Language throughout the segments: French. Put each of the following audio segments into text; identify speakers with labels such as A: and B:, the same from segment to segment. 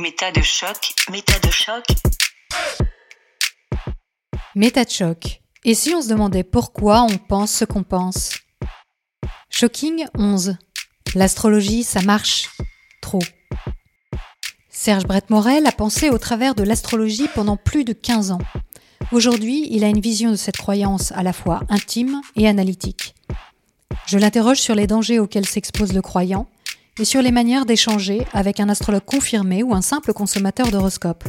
A: Méta de choc, méta de choc.
B: Méta de choc. Et si on se demandait pourquoi on pense ce qu'on pense? Shocking 11. L'astrologie, ça marche. Trop. Serge Brett Morel a pensé au travers de l'astrologie pendant plus de 15 ans. Aujourd'hui, il a une vision de cette croyance à la fois intime et analytique. Je l'interroge sur les dangers auxquels s'expose le croyant et sur les manières d'échanger avec un astrologue confirmé ou un simple consommateur d'horoscope.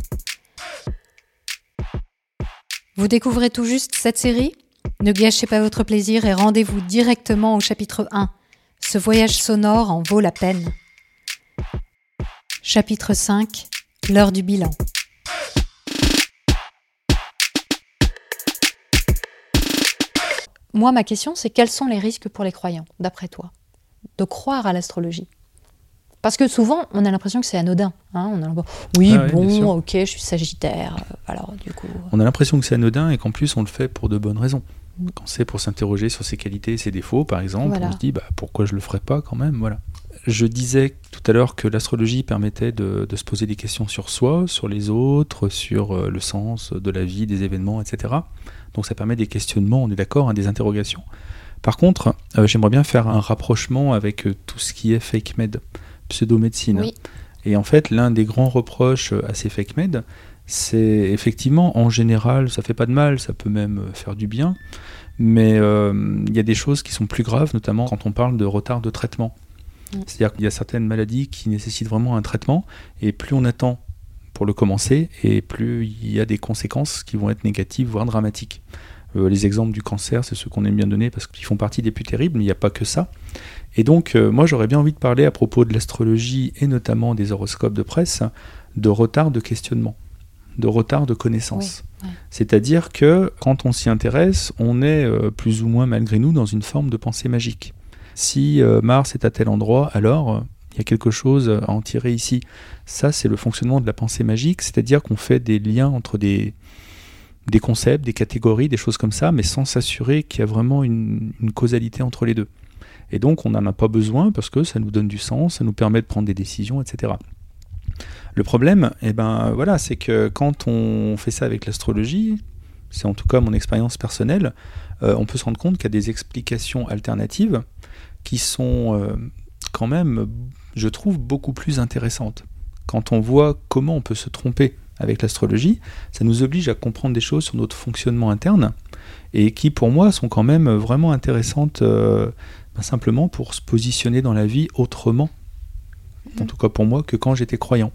B: Vous découvrez tout juste cette série? Ne gâchez pas votre plaisir et rendez-vous directement au chapitre 1. Ce voyage sonore en vaut la peine. Chapitre 5 L'heure du bilan. Moi, ma question, c'est quels sont les risques pour les croyants, d'après toi, de croire à l'astrologie? Parce que souvent, on a l'impression que c'est anodin. Hein on a oui,
C: Ah oui,
B: bon, ok, je suis Sagittaire. euh, Alors, du coup.
C: On a l'impression que c'est anodin et qu'en plus on le fait pour de bonnes raisons.
B: Mm.
C: Quand c'est pour s'interroger sur ses qualités et ses défauts, par exemple,
B: Voilà.
C: on se dit bah, pourquoi je le ferais pas quand même. Voilà. Je disais tout à l'heure que l'astrologie permettait de, de se poser des questions sur soi, sur les autres, sur euh, le sens de la vie, des événements, etc. Donc ça permet des questionnements, on est d'accord, hein, des interrogations. Par contre, euh, j'aimerais bien faire un rapprochement avec euh, tout ce qui est fake med, pseudo-médecine.
B: Oui.
C: Et en fait, l'un des grands reproches à ces fake med, c'est effectivement, en général, ça fait pas de mal, ça peut même faire du bien, mais euh, il y a des choses qui sont plus graves, notamment quand on parle de retard de traitement.
B: Mm.
C: C'est-à-dire qu'il y a certaines maladies qui nécessitent vraiment un traitement, et plus on attend pour le commencer, et plus il y a des conséquences qui vont être négatives, voire dramatiques. Euh, les exemples du cancer, c'est ceux qu'on aime bien donner parce qu'ils font partie des plus terribles, mais il n'y a pas que ça. Et donc, euh, moi, j'aurais bien envie de parler à propos de l'astrologie et notamment des horoscopes de presse, de retard de questionnement, de retard de connaissance.
B: Oui, ouais.
C: C'est-à-dire que quand on s'y intéresse, on est euh, plus ou moins malgré nous dans une forme de pensée magique. Si Mars est à tel endroit, alors il y a quelque chose à en tirer ici. Ça, c'est le fonctionnement de la pensée magique, c'est-à-dire qu'on fait des liens entre des, des concepts, des catégories, des choses comme ça, mais sans s'assurer qu'il y a vraiment une, causalité entre les deux. Et donc, on n'en a pas besoin parce que ça nous donne du sens, ça nous permet de prendre des décisions, etc. Le problème, eh ben, voilà, c'est que quand on fait ça avec l'astrologie, c'est en tout cas mon expérience personnelle, euh, on peut se rendre compte qu'il y a des explications alternatives qui sont euh, quand même, je trouve, beaucoup plus intéressantes. Quand on voit comment on peut se tromper avec l'astrologie, ça nous oblige à comprendre des choses sur notre fonctionnement interne et qui, pour moi, sont quand même vraiment intéressantes euh, ben, simplement pour se positionner dans la vie autrement. En tout cas pour moi, que quand j'étais croyant.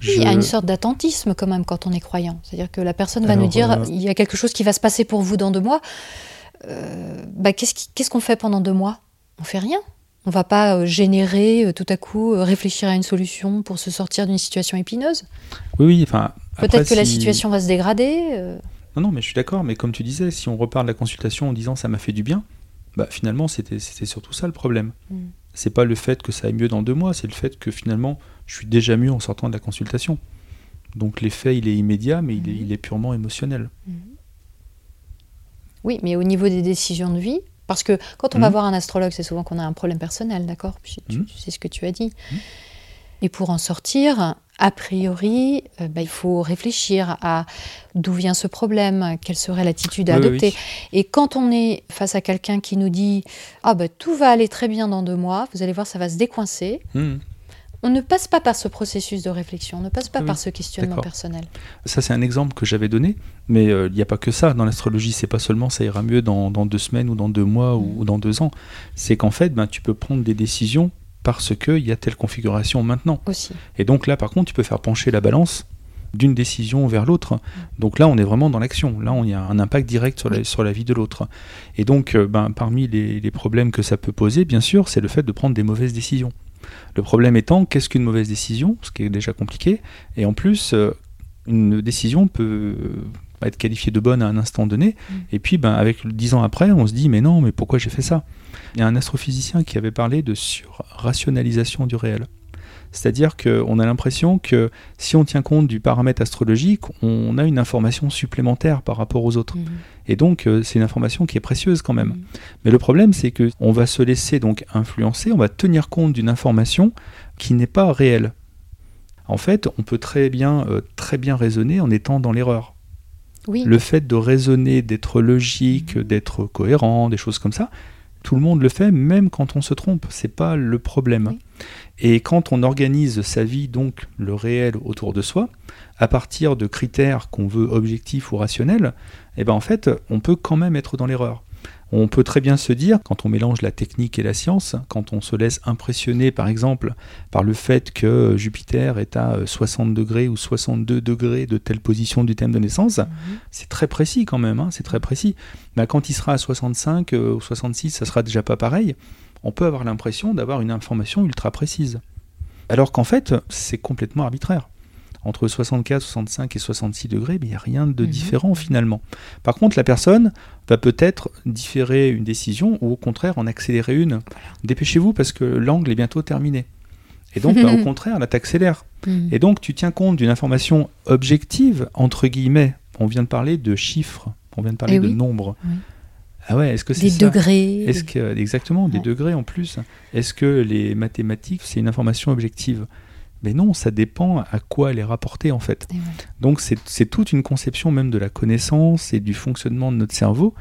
B: Oui, il y a une sorte d'attentisme quand même quand on est croyant. C'est-à-dire que la personne va
C: Alors,
B: nous dire
C: euh,
B: il y a quelque chose qui va se passer pour vous dans deux mois. Euh, bah, qu'est-ce qu'on fait pendant deux mois? On fait rien. On va pas générer tout à coup, réfléchir à une solution pour se sortir d'une situation épineuse?
C: Oui, oui, enfin.
B: Peut-être que la
C: si-
B: situation va se dégrader. euh,
C: Non, non, mais je suis d'accord, mais comme tu disais, si on repart de la consultation en disant ça m'a fait du bien, bah finalement c'était c'était surtout ça le problème.
B: Mm.
C: C'est pas le fait que ça aille mieux dans deux mois, c'est le fait que finalement je suis déjà mieux en sortant de la consultation. Donc l'effet il est immédiat, mais il, est,
B: Mhm.
C: il est purement émotionnel.
B: Oui, mais au niveau des décisions de vie, parce que quand on va
C: Mhm.
B: voir un astrologue, c'est souvent qu'on a un problème personnel, d'accord? Tu, tu sais ce que tu as dit. Et pour en sortir, a priori, euh, bah, il faut réfléchir à d'où vient ce problème, quelle serait l'attitude à
C: Oui,
B: adopter.
C: oui.
B: Et quand on est face à quelqu'un qui nous dit Ah, bah, tout va aller très bien dans deux mois, vous allez voir, ça va se décoincer,
C: Mhm.
B: on ne passe pas par ce processus de réflexion, on ne passe pas par ce questionnement personnel.
C: Ça c'est un exemple que j'avais donné, mais euh, il n'y a pas que ça dans l'astrologie. C'est pas seulement ça ira mieux dans, dans deux semaines ou dans deux mois ou, ou dans deux ans. C'est qu'en fait, ben, tu peux prendre des décisions parce qu'il y a telle configuration maintenant.
B: Aussi.
C: Et donc là, par contre, tu peux faire pencher la balance d'une décision vers l'autre. Donc là, on est vraiment dans l'action. Là, on y a un impact direct sur la, sur la vie de l'autre. Et donc, euh, ben, parmi les, les problèmes que ça peut poser, bien sûr, c'est le fait de prendre des mauvaises décisions. Le problème étant, qu'est-ce qu'une mauvaise décision? Ce qui est déjà compliqué. Et en plus, euh, une décision peut être qualifiée de bonne à un instant donné.
B: Mm.
C: Et puis, ben, avec dix ans après, on se dit, mais non, mais pourquoi j'ai fait ça? Il y a un astrophysicien qui avait parlé de surrationalisation du réel. C'est-à-dire qu'on a l'impression que si on tient compte du paramètre astrologique, on a une information supplémentaire par rapport aux autres.
B: Mhm.
C: Et donc, euh, c'est une information qui est précieuse quand même.
B: Mhm.
C: Mais le problème, c'est que on va se laisser donc influencer, on va tenir compte d'une information qui n'est pas réelle. En fait, on peut très bien, euh, très bien raisonner en étant dans l'erreur.
B: Oui.
C: Le fait de raisonner, d'être logique, d'être cohérent, des choses comme ça, tout le monde le fait, même quand on se trompe. C'est pas le problème.
B: Oui.
C: Et quand on organise sa vie, donc le réel autour de soi, à partir de critères qu'on veut objectifs ou rationnels, eh ben en fait, on peut quand même être dans l'erreur. On peut très bien se dire, quand on mélange la technique et la science, quand on se laisse impressionner par exemple par le fait que Jupiter est à 60 degrés ou 62 degrés de telle position du thème de naissance,
B: Mhm.
C: c'est très précis quand même, hein, c'est très précis. Mais quand il sera à 65 euh, ou 66, ça sera déjà pas pareil. On peut avoir l'impression d'avoir une information ultra précise. Alors qu'en fait, c'est complètement arbitraire. Entre 64, 65 et 66 degrés, mais il n'y a rien de
B: Mhm.
C: différent finalement. Par contre, la personne va peut-être différer une décision ou au contraire en accélérer une. Dépêchez-vous parce que l'angle est bientôt terminé. Et donc, bah, au contraire, là, t'accélères.
B: Mhm.
C: Et donc, tu tiens compte d'une information objective, entre guillemets. On vient de parler de chiffres, on vient de parler
B: Eh
C: de nombres.
B: Oui.
C: Ah ouais, est-ce que c'est
B: Des
C: ça
B: degrés.
C: Est-ce que exactement des degrés en plus Est-ce que les mathématiques c'est une information objective? Mais non, ça dépend à quoi elle est rapportée en fait. Donc c'est toute une conception même de la connaissance et du fonctionnement de notre cerveau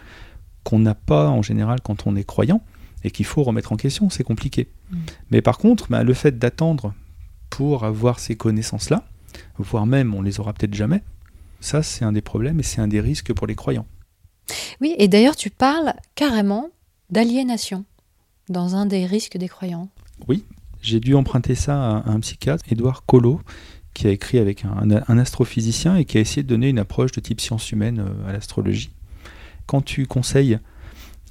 C: qu'on n'a pas en général quand on est croyant et qu'il faut remettre en question. C'est compliqué.
B: Mm.
C: Mais par contre, bah, le fait d'attendre pour avoir ces connaissances-là, voire même on les aura peut-être jamais, ça c'est un des problèmes et c'est un des risques pour les croyants.
B: Oui, et d'ailleurs, tu parles carrément d'aliénation dans un des risques des croyants.
C: J'ai dû emprunter ça à un psychiatre, Édouard Collot, qui a écrit avec un, un astrophysicien et qui a essayé de donner une approche de type science humaine euh, à l'astrologie. Quand tu conseilles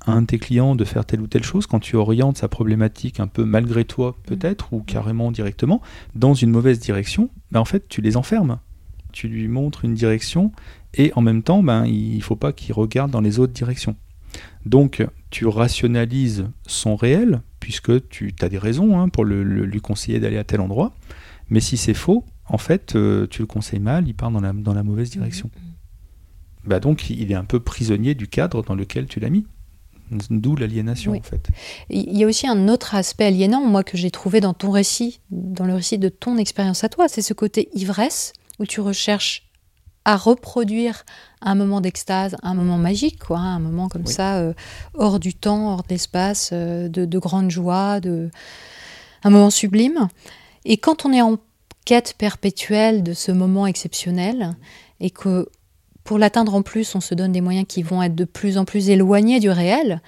C: à un de tes clients de faire telle ou telle chose, quand tu orientes sa problématique un peu malgré toi peut-être, ou carrément directement, dans une mauvaise direction, ben en fait tu les enfermes. Tu lui montres une direction et en même temps, ben, il ne faut pas qu'il regarde dans les autres directions. Donc tu rationalises son réel, puisque tu as des raisons hein, pour le- le- lui conseiller d'aller à tel endroit, mais si c'est faux, en fait, euh, tu le conseilles mal, il part dans la, dans la mauvaise direction. Bah donc, il est un peu prisonnier du cadre dans lequel tu l'as mis. D'où l'aliénation,
B: Oui.
C: en fait.
B: Il y a aussi un autre aspect aliénant, moi, que j'ai trouvé dans ton récit, dans le récit de ton expérience à toi, c'est ce côté ivresse, où tu recherches à reproduire un moment d'extase, un moment magique, quoi, hein, un moment comme
C: Oui.
B: ça, euh, hors du temps, hors de l'espace, euh, de, de grande joie, de... un moment sublime. Et quand on est en quête perpétuelle de ce moment exceptionnel, et que pour l'atteindre en plus, on se donne des moyens qui vont être de plus en plus éloignés du réel,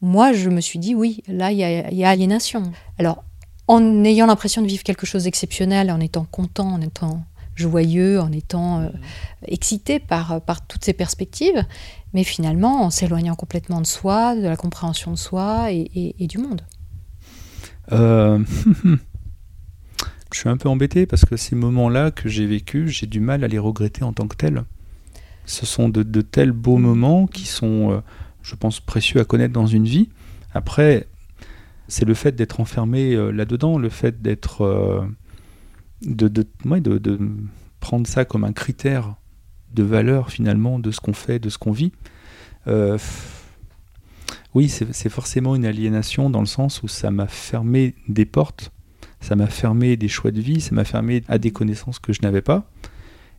B: moi, je me suis dit, oui, là, il y a, il y a aliénation. Alors, en ayant l'impression de vivre quelque chose d'exceptionnel, en étant content, en étant joyeux, en étant euh, excité par, par toutes ces perspectives, mais finalement en s'éloignant complètement de soi, de la compréhension de soi et, et- et du monde.
C: Euh, je suis un peu embêté parce que ces moments-là que j'ai vécus, j'ai du mal à les regretter en tant que tels. Ce sont de, de tels beaux moments qui sont, euh, je pense, précieux à connaître dans une vie. Après, c'est le fait d'être enfermé euh, là-dedans, le fait d'être. De, de, ouais, de- de prendre ça comme un critère de valeur finalement de ce qu'on fait, de ce qu'on vit. Euh, oui, c'est forcément une aliénation dans le sens où ça m'a fermé des portes, ça m'a fermé des choix de vie, ça m'a fermé à des connaissances que je n'avais pas.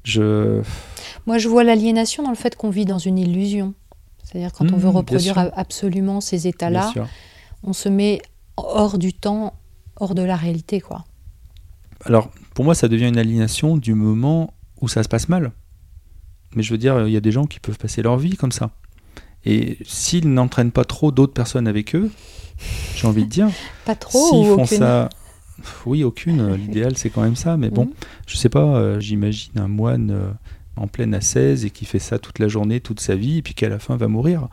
C: Je...
B: Moi, je vois l'aliénation dans le fait qu'on vit dans une illusion. C'est-à-dire quand on veut
C: bien
B: reproduire absolument ces états-là, on se met hors du temps, hors de la réalité, quoi.
C: Alors, pour moi, ça devient une aliénation du moment où ça se passe mal. Mais je veux dire, il y a des gens qui peuvent passer leur vie comme ça. Et s'ils n'entraînent pas trop d'autres personnes avec eux, j'ai envie de dire,
B: Pas trop
C: S'ils font
B: aucune
C: ça, oui, aucune. L'idéal, c'est quand même ça. Mais bon,
B: Mhm.
C: je sais pas. euh, J'imagine un moine euh, en pleine ascèse et qui fait ça toute la journée, toute sa vie, et puis qu'à la fin va mourir.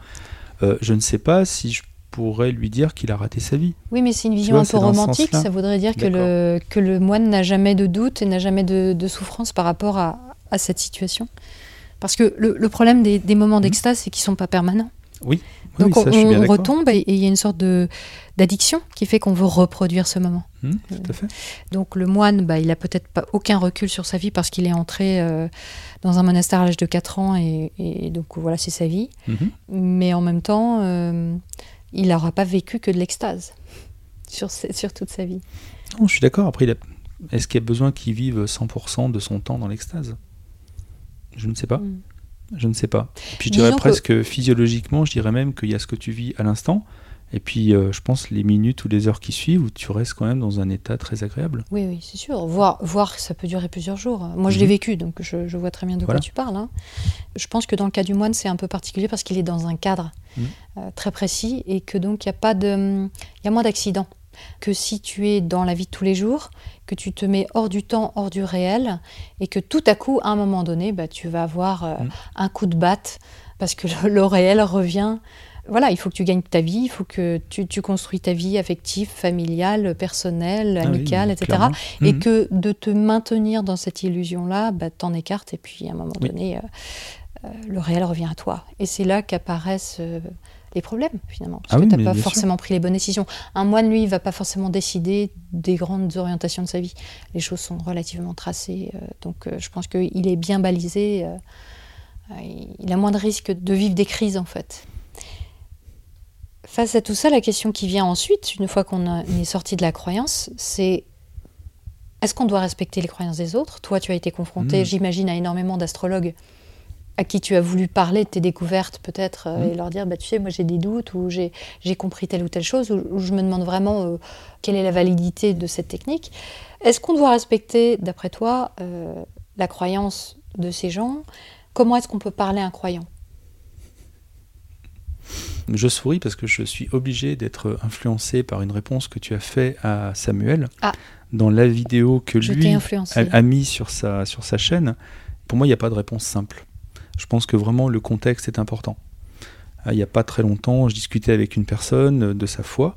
C: Euh, je ne sais pas si je pourrais lui dire qu'il a raté sa vie.
B: Oui, mais c'est une vision
C: vois,
B: un peu romantique. Ça voudrait dire que le, que le moine n'a jamais de doute et n'a jamais de, de souffrance par rapport à, à cette situation. Parce que le, le problème des, des moments d'extase, c'est qu'ils sont pas permanents.
C: Oui,
B: Donc
C: oui, ça, je suis
B: on,
C: bien
B: on
C: d'accord.
B: retombe et il y a une sorte de d'addiction qui fait qu'on veut reproduire ce moment.
C: Hmm, tout à fait.
B: Donc le moine, bah, il a peut-être pas aucun recul sur sa vie parce qu'il est entré euh, dans un monastère à l'âge de 4 ans et, et donc voilà, c'est sa vie.
C: Mhm.
B: Mais en même temps, euh, il n'aura pas vécu que de l'extase sur, toute sa vie.
C: Non, je suis d'accord. Après, a, Est-ce qu'il y a besoin qu'il vive 100% de son temps dans l'extase? Je ne sais pas.
B: Mm.
C: Je ne sais pas. Et puis je
B: Disons
C: dirais
B: que-
C: presque physiologiquement, je dirais même qu'il y a ce que tu vis à l'instant, et puis euh, je pense les minutes ou les heures qui suivent où tu restes quand même dans un état très agréable.
B: Oui, oui, c'est sûr. Voir, voir, ça peut durer plusieurs jours. Moi, je l'ai
C: Mhm.
B: vécu, donc je, je vois très bien de
C: Voilà.
B: quoi tu parles. hein. Je pense que dans le cas du moine, c'est un peu particulier parce qu'il est dans un cadre
C: Mhm.
B: euh, très précis et que donc il y a pas de, il y a moins d'accidents que si tu es dans la vie de tous les jours, que tu te mets hors du temps, hors du réel, et que tout à coup, à un moment donné, bah, tu vas avoir euh,
C: Mhm.
B: un coup de batte parce que le, le réel revient. Voilà, il faut que tu gagnes ta vie, il faut que tu, tu construis ta vie affective, familiale, personnelle,
C: Ah oui,
B: amicale, etc. Et
C: Mhm.
B: que de te maintenir dans cette illusion-là, bah, t'en écartes et puis à un moment
C: Oui.
B: donné, euh, euh, le réel revient à toi. Et c'est là qu'apparaissent euh, les problèmes finalement, parce
C: Ah
B: que
C: oui,
B: t'as pas
C: sûr.
B: forcément pris les bonnes décisions. Un moine, lui, il va pas forcément décider des grandes orientations de sa vie. Les choses sont relativement tracées, donc je pense qu'il est bien balisé. il a moins de risques de vivre des crises en fait. Face à tout ça, la question qui vient ensuite, une fois qu'on est sorti de la croyance, c'est est-ce qu'on doit respecter les croyances des autres? Toi, tu as été confronté,
C: Mm.
B: j'imagine, à énormément d'astrologues à qui tu as voulu parler de tes découvertes peut-être euh, et leur dire, bah, tu sais, moi j'ai des doutes ou j'ai j'ai compris telle ou telle chose ou, ou je me demande vraiment euh, quelle est la validité de cette technique. Est-ce qu'on doit respecter, d'après toi, euh, la croyance de ces gens? Comment est-ce qu'on peut parler à un croyant?
C: Je souris parce que je suis obligé d'être influencé par une réponse que tu as fait à Samuel
B: Ah.
C: dans la vidéo que
B: Je
C: lui a mis sur sa, sur sa chaîne. Pour moi, il n'y a pas de réponse simple. Je pense que vraiment le contexte est important. Ah, Il n'y a pas très longtemps, je discutais avec une personne euh, de sa foi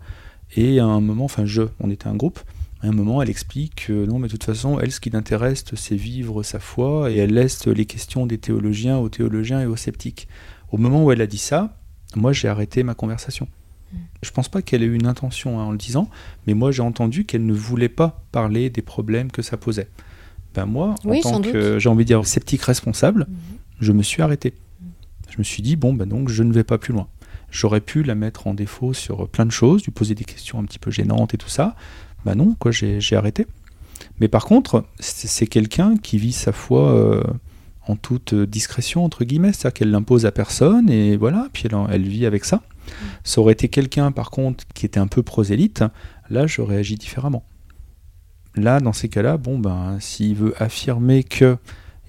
C: et à un moment, enfin je, on était un groupe, à un moment elle explique que non mais de toute façon, elle ce qui l'intéresse c'est vivre sa foi et elle laisse les questions des théologiens aux théologiens et aux sceptiques. Au moment où elle a dit ça, moi j'ai arrêté ma conversation.
B: Mm.
C: Je pense pas qu'elle ait eu une intention hein, en le disant, mais moi j'ai entendu qu'elle ne voulait pas parler des problèmes que ça posait. Ben moi,
B: Oui,
C: en tant que, j'ai envie de dire, sceptique responsable,
B: Mhm.
C: je me suis arrêté. Je me suis dit, bon, ben donc je ne vais pas plus loin. J'aurais pu la mettre en défaut sur plein de choses, lui poser des questions un petit peu gênantes et tout ça. Ben non, quoi, j'ai arrêté. Mais par contre, c'est c'est quelqu'un qui vit sa foi euh, en toute discrétion, entre guillemets, c'est-à-dire qu'elle l'impose à personne, et voilà, puis elle, vit avec ça. Ça aurait été quelqu'un, par contre, qui était un peu prosélyte, là, j'aurais agi différemment. Là, dans ces cas-là, bon, ben, s'il veut affirmer que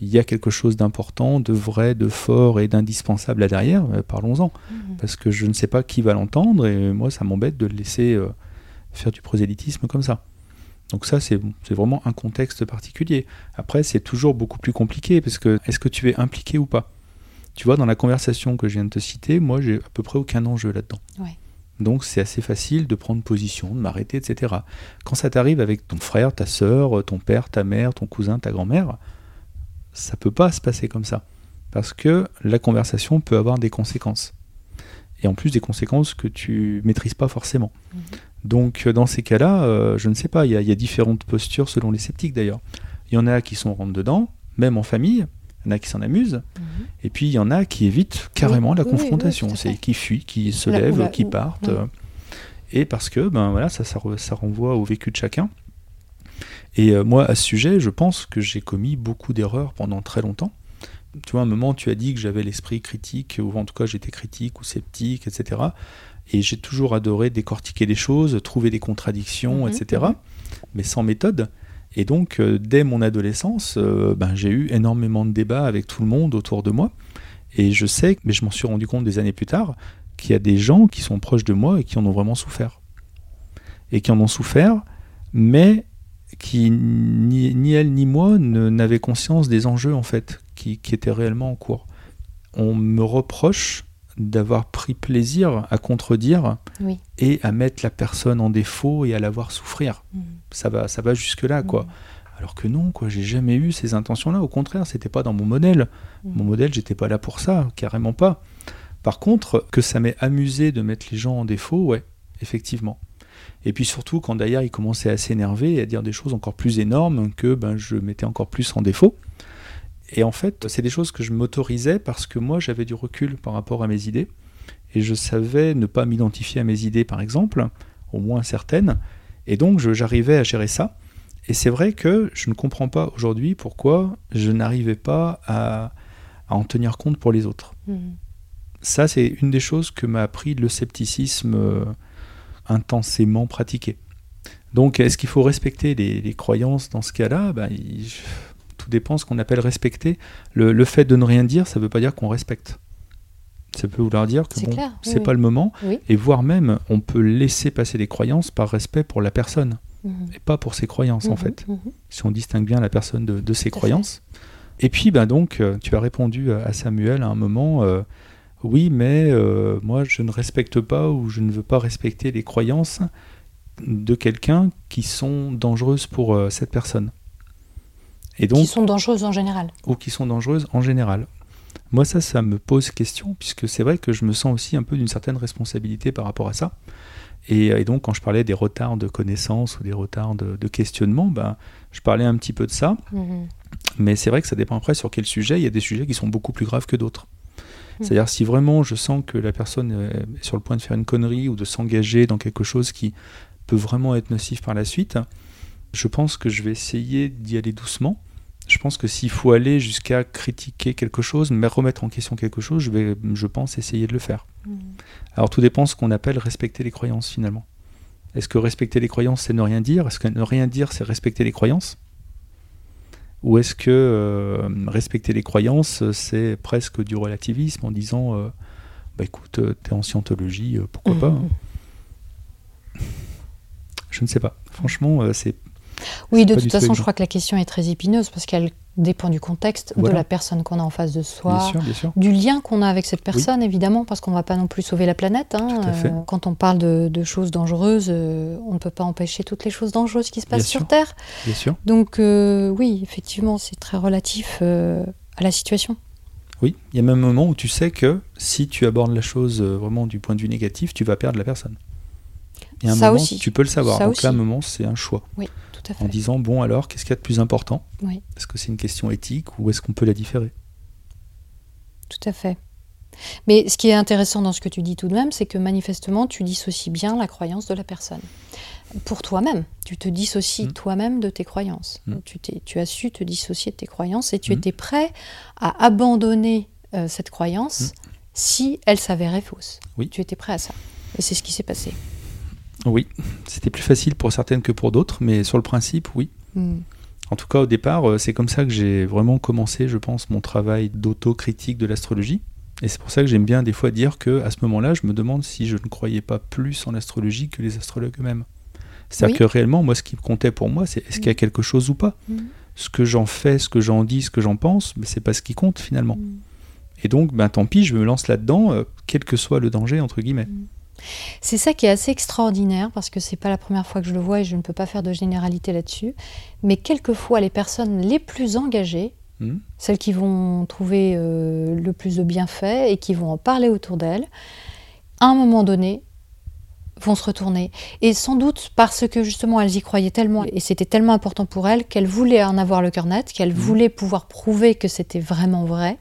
C: il y a quelque chose d'important, de vrai, de fort et d'indispensable là derrière, euh, parlons-en.
B: Mhm.
C: Parce que je ne sais pas qui va l'entendre et moi, ça m'embête de le laisser euh, faire du prosélytisme comme ça. Donc ça, c'est vraiment un contexte particulier. Après, c'est toujours beaucoup plus compliqué parce que est-ce que tu es impliqué ou pas? Tu vois, dans la conversation que je viens de te citer, moi, j'ai à peu près aucun enjeu là-dedans.
B: Ouais.
C: Donc c'est assez facile de prendre position, de m'arrêter, etc. Quand ça t'arrive avec ton frère, ta sœur, ton père, ta mère, ton cousin, ta grand-mère, ça peut pas se passer comme ça. Parce que la conversation peut avoir des conséquences. Et en plus des conséquences que tu maîtrises pas forcément.
B: Mhm.
C: Donc euh, dans ces cas-là, euh, je ne sais pas, il y, a- il y a différentes postures selon les sceptiques d'ailleurs. Il y en a qui sont rentre dedans, même en famille, il y en a qui s'en amusent,
B: Mhm.
C: et puis il y en a qui évitent carrément la
B: oui,
C: confrontation, c'est qui fuient, qui se lèvent, qui partent. euh, Et parce que ben voilà, ça, ça, re- ça renvoie au vécu de chacun. Et euh, moi, à ce sujet, je pense que j'ai commis beaucoup d'erreurs pendant très longtemps. Tu vois, à un moment, tu as dit que j'avais l'esprit critique, ou en tout cas j'étais critique ou sceptique, etc. Et j'ai toujours adoré décortiquer les choses, trouver des contradictions,
B: Mhm,
C: etc. Mais sans méthode. Et donc, euh, dès mon adolescence, euh, ben, j'ai eu énormément de débats avec tout le monde autour de moi. Et je sais, mais je m'en suis rendu compte des années plus tard, qu'il y a des gens qui sont proches de moi et qui en ont vraiment souffert. Et qui en ont souffert, mais qui, ni, ni elle ni moi, n'avaient conscience des enjeux, en fait, qui, qui étaient réellement en cours. On me reproche d'avoir pris plaisir à contredire
B: Oui.
C: et à mettre la personne en défaut et à la voir souffrir.
B: Mhm.
C: Ça va, ça va jusque-là, quoi.
B: Mhm.
C: Alors que non, quoi, j'ai jamais eu ces intentions-là. Au contraire, c'était pas dans mon modèle.
B: Mhm.
C: Mon modèle, j'étais pas là pour ça, carrément pas. Par contre, que ça m'ait amusé de mettre les gens en défaut, ouais, effectivement. Et puis surtout, quand d'ailleurs il commençait à s'énerver et à dire des choses encore plus énormes que ben, je mettais encore plus en défaut. Et en fait, c'est des choses que je m'autorisais parce que moi, j'avais du recul par rapport à mes idées. Et je savais ne pas m'identifier à mes idées, par exemple, au moins certaines. Et donc, j'arrivais à gérer ça. Et c'est vrai que je ne comprends pas aujourd'hui pourquoi je n'arrivais pas à, à, en tenir compte pour les autres.
B: Mhm.
C: Ça, c'est une des choses que m'a appris le scepticisme euh, intensément pratiqué. Donc, est-ce qu'il faut respecter les, les, croyances dans ce cas-là? Ben, Tout dépend ce qu'on appelle respecter. Le, le, fait de ne rien dire, ça ne veut pas dire qu'on respecte. Ça peut vouloir dire que bon, c'est oui, pas oui. le moment,
B: oui.
C: et voire même, on peut laisser passer les croyances par respect pour la personne,
B: Mhm.
C: et pas pour ses croyances en
B: Mhm,
C: fait.
B: mhm.
C: Si on distingue bien la personne de, de ses
B: Tout
C: croyances. Et puis, ben donc, euh, tu as répondu à Samuel à un moment, euh, oui, mais euh, moi, je ne respecte pas ou je ne veux pas respecter les croyances de quelqu'un qui sont dangereuses pour euh, cette personne.
B: Et donc, qui sont dangereuses en général.
C: Ou qui sont dangereuses en général. Moi, ça, ça me pose question, puisque c'est vrai que je me sens aussi un peu d'une certaine responsabilité par rapport à ça. Et, et, donc, quand je parlais des retards de connaissances ou des retards de, de questionnement, ben, je parlais un petit peu de ça.
B: Mhm.
C: Mais c'est vrai que ça dépend après sur quel sujet. Il y a des sujets qui sont beaucoup plus graves que d'autres.
B: Mhm.
C: C'est-à-dire, si vraiment je sens que la personne est sur le point de faire une connerie ou de s'engager dans quelque chose qui peut vraiment être nocif par la suite, je pense que je vais essayer d'y aller doucement. Je pense que s'il faut aller jusqu'à critiquer quelque chose, mais remettre en question quelque chose, je vais, je pense, essayer de le faire.
B: Mhm.
C: Alors tout dépend de ce qu'on appelle respecter les croyances finalement. Est-ce que respecter les croyances, c'est ne rien dire? Est-ce que ne rien dire, c'est respecter les croyances? Ou est-ce que euh, respecter les croyances, c'est presque du relativisme en disant, euh, bah écoute, t'es en scientologie, euh, pourquoi
B: Mhm.
C: pas hein? Je ne sais pas. Franchement, euh, c'est
B: oui, de toute façon, je crois que la question est très épineuse parce qu'elle dépend du contexte,
C: Voilà.
B: de la personne qu'on a en face de soi,
C: bien sûr, bien sûr.
B: du lien qu'on a avec cette personne, évidemment, parce qu'on ne va pas non plus sauver la planète. hein. Euh, quand on parle de, de choses dangereuses, euh, on ne peut pas empêcher toutes les choses dangereuses qui se passent
C: Bien
B: sur
C: sûr.
B: Terre.
C: Bien sûr.
B: Donc, euh, oui, effectivement, c'est très relatif à la situation.
C: Oui, il y a même un moment où tu sais que si tu abordes la chose vraiment du point de vue négatif, tu vas perdre la personne. A un
B: Ça
C: moment,
B: aussi.
C: tu peux le savoir.
B: Ça
C: Donc là, à un moment, c'est un choix.
B: Oui.
C: En disant, bon alors, qu'est-ce qu'il y a de plus important?
B: Oui.
C: Est-ce que c'est une question éthique ou est-ce qu'on peut la différer?
B: Tout à fait. Mais ce qui est intéressant dans ce que tu dis tout de même, c'est que manifestement, tu dissocies bien la croyance de la personne. Pour toi-même, tu te dissocies
C: Mm.
B: toi-même de tes croyances.
C: Mm.
B: Tu, as su te dissocier de tes croyances et tu
C: Mm.
B: étais prêt à abandonner euh, cette croyance si elle s'avérait fausse.
C: Oui.
B: Tu étais prêt à ça. Et c'est ce qui s'est passé.
C: Oui, c'était plus facile pour certaines que pour d'autres, mais sur le principe, oui.
B: Mm.
C: En tout cas, au départ, euh, c'est comme ça que j'ai vraiment commencé, je pense, mon travail d'autocritique de l'astrologie. Et c'est pour ça que j'aime bien des fois dire que à ce moment-là, je me demande si je ne croyais pas plus en l'astrologie que les astrologues eux-mêmes. C'est-à-dire
B: Oui.
C: que réellement, moi, ce qui comptait pour moi, c'est est-ce qu'il y a quelque chose ou pas?
B: Mm.
C: Ce que j'en fais, ce que j'en dis, ce que j'en pense, mais c'est pas ce qui compte finalement.
B: Mm.
C: Et donc, ben tant pis, je me lance là-dedans, euh, quel que soit le danger entre guillemets.
B: C'est ça qui est assez extraordinaire parce que c'est pas la première fois que je le vois et je ne peux pas faire de généralité là-dessus. Mais quelquefois, les personnes les plus engagées,
C: Hmm.
B: celles qui vont trouver euh, le plus de bienfaits et qui vont en parler autour d'elles, à un moment donné, vont se retourner. Et sans doute parce que justement elles y croyaient tellement et c'était tellement important pour elles qu'elles voulaient en avoir le cœur net, qu'elles
C: Mhm.
B: voulaient pouvoir prouver que c'était vraiment vrai.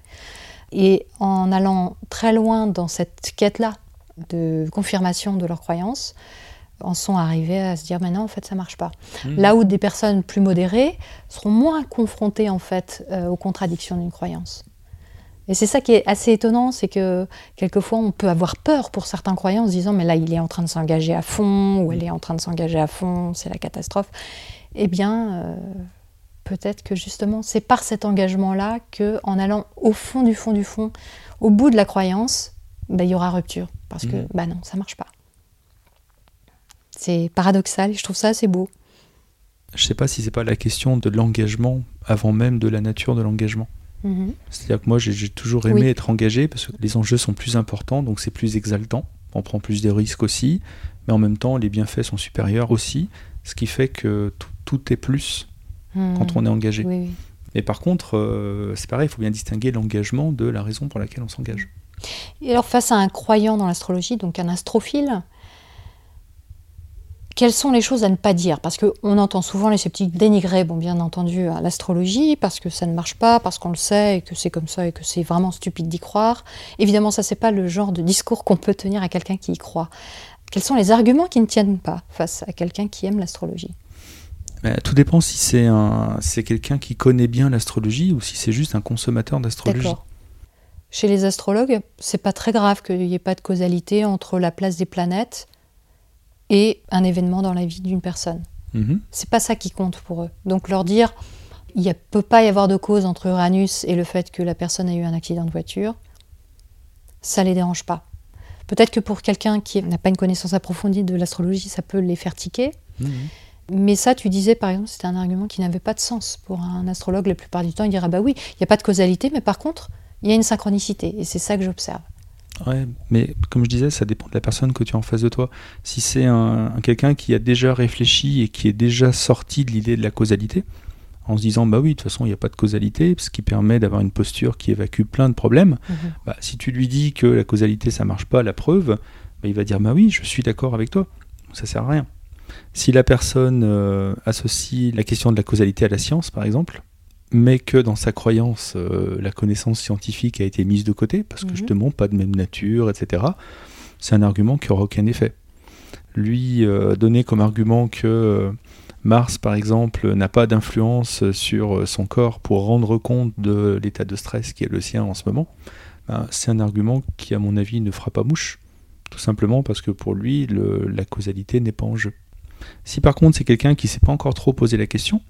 B: Et en allant très loin dans cette quête-là de confirmation de leurs croyances, en sont arrivées à se dire mais non en fait ça marche pas.
C: Hmm.
B: Là où des personnes plus modérées seront moins confrontées en fait euh, aux contradictions d'une croyance. Et c'est ça qui est assez étonnant, c'est que quelquefois on peut avoir peur pour certains croyants en se disant mais là il est en train de s'engager à fond ou elle est en train de s'engager à fond, c'est la catastrophe. Eh bien euh, peut-être que justement c'est par cet engagement-là que en allant au fond du fond du fond, au bout de la croyance, bah, il y aura rupture parce que
C: Mhm.
B: bah non ça marche pas. C'est paradoxal et je trouve ça assez beau.
C: Je sais pas si c'est pas la question de l'engagement avant même de la nature de l'engagement.
B: Mhm.
C: C'est-à-dire que moi, j'ai toujours aimé
B: Oui.
C: être engagé parce que les enjeux sont plus importants, donc c'est plus exaltant. On prend plus de risques aussi, mais en même temps, les bienfaits sont supérieurs aussi, ce qui fait que tout, tout est plus quand on est engagé.
B: Oui, oui.
C: Mais par contre, euh, c'est pareil, il faut bien distinguer l'engagement de la raison pour laquelle on s'engage.
B: Et alors, face à un croyant dans l'astrologie, donc un astrophile, quelles sont les choses à ne pas dire? Parce qu'on entend souvent les sceptiques dénigrer, bon, bien entendu, à l'astrologie, parce que ça ne marche pas, parce qu'on le sait, et que c'est comme ça, et que c'est vraiment stupide d'y croire. Évidemment, ça, c'est pas le genre de discours qu'on peut tenir à quelqu'un qui y croit. Quels sont les arguments qui ne tiennent pas face à quelqu'un qui aime l'astrologie?
C: Tout dépend si c'est quelqu'un qui connaît bien l'astrologie ou si c'est juste un consommateur d'astrologie.
B: Chez les astrologues, c'est pas très grave qu'il n'y ait pas de causalité entre la place des planètes et un événement dans la vie d'une personne.
C: Mhm.
B: C'est pas ça qui compte pour eux. Donc leur dire, il ne peut pas y avoir de cause entre Uranus et le fait que la personne a eu un accident de voiture, ça les dérange pas. Peut-être que pour quelqu'un qui n'a pas une connaissance approfondie de l'astrologie, ça peut les faire tiquer.
C: Mhm.
B: Mais ça, tu disais par exemple, c'était un argument qui n'avait pas de sens pour un astrologue. La plupart du temps, il dira bah oui, il n'y a pas de causalité, mais par contre, il y a une synchronicité. Et c'est ça que j'observe.
C: Ouais, mais comme je disais, ça dépend de la personne que tu as en face de toi. Si c'est un, un- quelqu'un qui a déjà réfléchi et qui est déjà sorti de l'idée de la causalité, en se disant bah oui, de toute façon, il n'y a pas de causalité, ce qui permet d'avoir une posture qui évacue plein de problèmes, bah, si tu lui dis que la causalité ça marche pas, la preuve, bah, il va dire bah oui, je suis d'accord avec toi. Ça sert à rien. Si la personne euh, associe la question de la causalité à la science, par exemple, mais que dans sa croyance, euh, la connaissance scientifique a été mise de côté, parce que
B: Mhm.
C: justement, pas de même nature, etc., c'est un argument qui n'aura aucun effet. Lui euh, donner comme argument que euh, Mars, par exemple, n'a pas d'influence sur son corps pour rendre compte de l'état de stress qui est le sien en ce moment, ben, c'est un argument qui, à mon avis, ne fera pas mouche. Tout simplement parce que pour lui, le- la causalité n'est pas en jeu. Si par contre c'est quelqu'un qui ne s'est pas encore trop posé la question,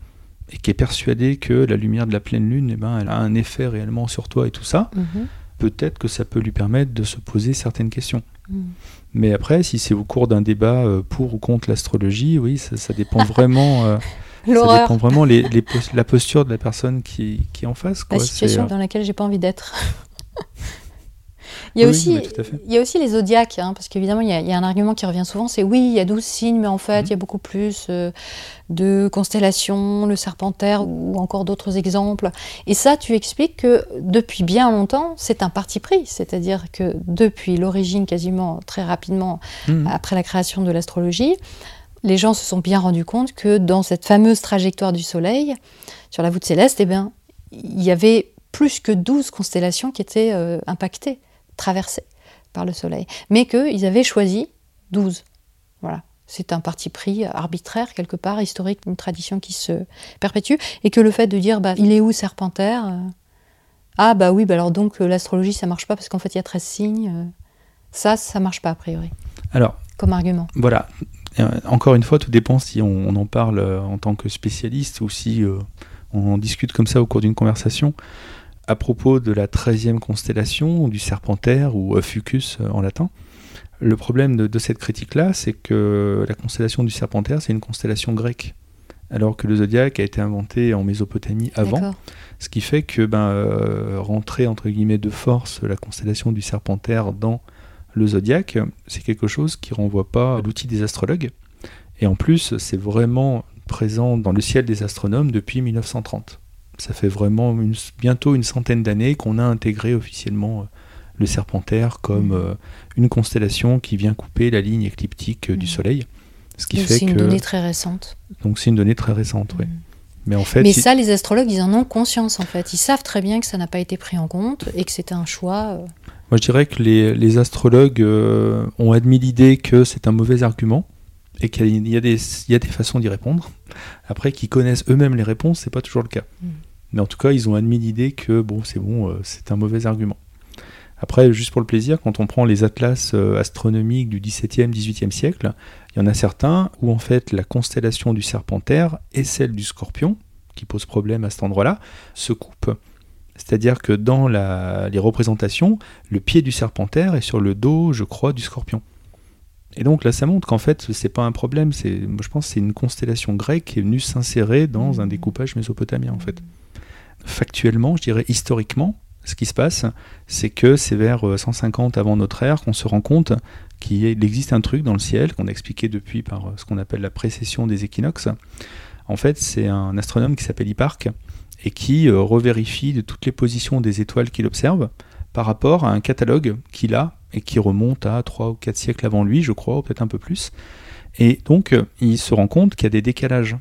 C: et qui est persuadé que la lumière de la pleine lune, eh ben, elle a un effet réellement sur toi et tout ça,
B: Mhm.
C: peut-être que ça peut lui permettre de se poser certaines questions.
B: Mhm.
C: Mais après, si c'est au cours d'un débat euh, pour ou contre l'astrologie, oui, ça, ça dépend vraiment. euh, ça dépend vraiment les, les pos- la posture de la personne qui, qui est en face. Quoi.
B: la situation
C: euh,
B: dans laquelle j'ai pas envie d'être. Il y a
C: Oui,
B: aussi, il y a les zodiaques, hein, parce qu'évidemment, il y, a, il y a un argument qui revient souvent, c'est oui, il y a 12 signes, mais en fait,
C: Mhm.
B: il y a beaucoup plus euh, de constellations, le serpentaire ou encore d'autres exemples. Et ça, tu expliques que depuis bien longtemps, c'est un parti pris, c'est-à-dire que depuis l'origine, quasiment très rapidement,
C: Mhm.
B: après la création de l'astrologie, les gens se sont bien rendus compte que dans cette fameuse trajectoire du Soleil, sur la voûte céleste, eh bien, il y avait plus que 12 constellations qui étaient euh, impactées, traversées par le Soleil. Mais qu'ils avaient choisi 12. Voilà. C'est un parti pris arbitraire, quelque part, historique, une tradition qui se perpétue. Et que le fait de dire, bah, il est où Serpentaire euh, Ah, bah oui, bah alors donc euh, l'astrologie, ça marche pas parce qu'en fait, il y a 13 signes. euh, ça, ça marche pas, a priori,
C: Alors,
B: comme argument.
C: Voilà. Encore une fois, tout dépend si on, on en parle en tant que spécialiste ou si euh, on en discute comme ça au cours d'une conversation. À propos de la 13e constellation, du Serpentaire ou euh, Fucus euh, en latin, le problème de, de cette critique-là, c'est que la constellation du Serpentaire, c'est une constellation grecque. Alors que le zodiaque a été inventé en Mésopotamie avant, ce qui fait que ben, euh, rentrer entre guillemets de force la constellation du Serpentaire dans le zodiaque, c'est quelque chose qui renvoie pas à l'outil des astrologues. Et en plus, c'est vraiment présent dans le ciel des astronomes depuis 1930. Ça fait vraiment une- bientôt une centaine d'années qu'on a intégré officiellement euh, le Serpentaire comme
B: Mhm.
C: euh, une constellation qui vient couper la ligne écliptique euh, du
B: Mhm.
C: Soleil. Ce qui
B: Donc,
C: fait
B: C'est une
C: que
B: donnée très récente.
C: donc c'est une donnée très récente, oui.
B: Mhm.
C: Mais en fait,
B: Mais
C: si-
B: ça, les astrologues, ils en ont conscience en fait. Ils savent très bien que ça n'a pas été pris en compte et que c'était un choix.
C: Moi, je dirais que les, les astrologues euh, ont admis l'idée que c'est un mauvais argument et qu'il y a des, il y a des façons d'y répondre. Après, qu'ils connaissent eux-mêmes les réponses, c'est pas toujours le cas. Mais en tout cas, ils ont admis l'idée que bon, c'est bon, euh, c'est un mauvais argument. Après, juste pour le plaisir, quand on prend les atlas euh, astronomiques du XVIIe, XVIIIe siècle, il y en a certains où en fait la constellation du Serpentaire et celle du Scorpion, qui pose problème à cet endroit-là, se coupent. C'est-à-dire que dans la- les représentations, le pied du Serpentaire est sur le dos, je crois, du Scorpion. Et donc là, ça montre qu'en fait, c'est pas un problème. C'est, je pense, que c'est une constellation grecque qui est venue s'insérer dans un
B: Mhm.
C: découpage mésopotamien, en fait. Factuellement, je dirais historiquement, ce qui se passe, c'est que c'est vers euh, 150 avant notre ère qu'on se rend compte qu'il existe un truc dans le ciel qu'on a expliqué depuis par euh, ce qu'on appelle la précession des équinoxes. En fait, c'est un astronome qui s'appelle Hipparque et qui euh, revérifie de toutes les positions des étoiles qu'il observe par rapport à un catalogue qu'il a et qui remonte à 3 ou 4 siècles avant lui, je crois, ou peut-être un peu plus. Et donc, euh, il se rend compte qu'il y a des décalages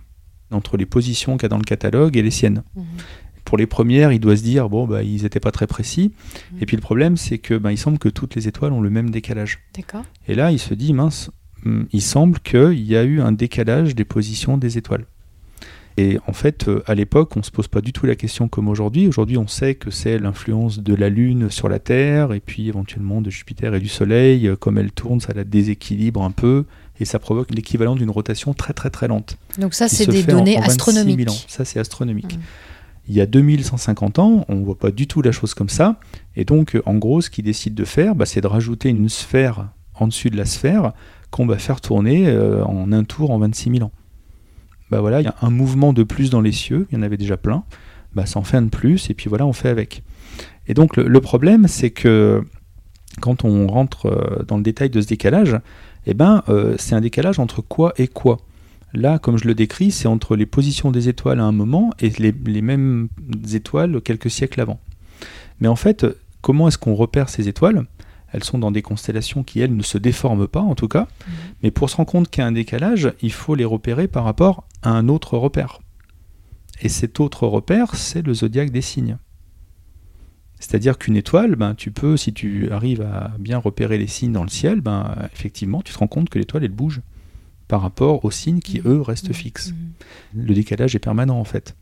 C: entre les positions qu'il y a dans le catalogue et les siennes.
B: Mhm.
C: Pour les premières, il doit se dire, bon, bah, ils n'étaient pas très précis.
B: Mhm.
C: Et puis le problème, c'est que bah, il semble que toutes les étoiles ont le même décalage.
B: D'accord.
C: Et là, il se dit, mince, hum, il semble qu'il y a eu un décalage des positions des étoiles. Et en fait, euh, à l'époque, on ne se pose pas du tout la question comme aujourd'hui. Aujourd'hui, on sait que c'est l'influence de la Lune sur la Terre, et puis éventuellement de Jupiter et du Soleil. Euh, Comme elle tourne, ça la déséquilibre un peu, et ça provoque l'équivalent d'une rotation très très très lente.
B: Donc ça, c'est des données
C: en 26 000
B: astronomiques.
C: Ça, c'est astronomique.
B: Mm.
C: Il y a 2150 ans, on ne voit pas du tout la chose comme ça. Et donc, euh, en gros, ce qu'ils décident de faire, bah, c'est de rajouter une sphère en dessus de la sphère qu'on va faire tourner euh, en un tour en 26 000 ans. Bah voilà, il y a un mouvement de plus dans les cieux, il y en avait déjà plein. Bah, ça en fait un de plus, et puis voilà, on fait avec. Et donc, le, problème, c'est que quand on rentre euh, dans le détail de ce décalage, eh ben, c'est un décalage entre quoi et quoi. Là, comme je le décris, c'est entre les positions des étoiles à un moment et les, les mêmes étoiles quelques siècles avant. Mais en fait, comment est-ce qu'on repère ces étoiles? Elles sont dans des constellations qui, elles, ne se déforment pas, en tout cas. Mais pour se rendre compte qu'il y a un décalage, il faut les repérer par rapport à un autre repère. Et cet autre repère, c'est le zodiaque des signes. C'est-à-dire qu'une étoile, ben, tu peux, si tu arrives à bien repérer les signes dans le ciel, ben, effectivement, tu te rends compte que l'étoile, elle bouge par rapport aux signes qui, eux, restent fixes.
B: Mhm.
C: Le décalage est permanent, en fait.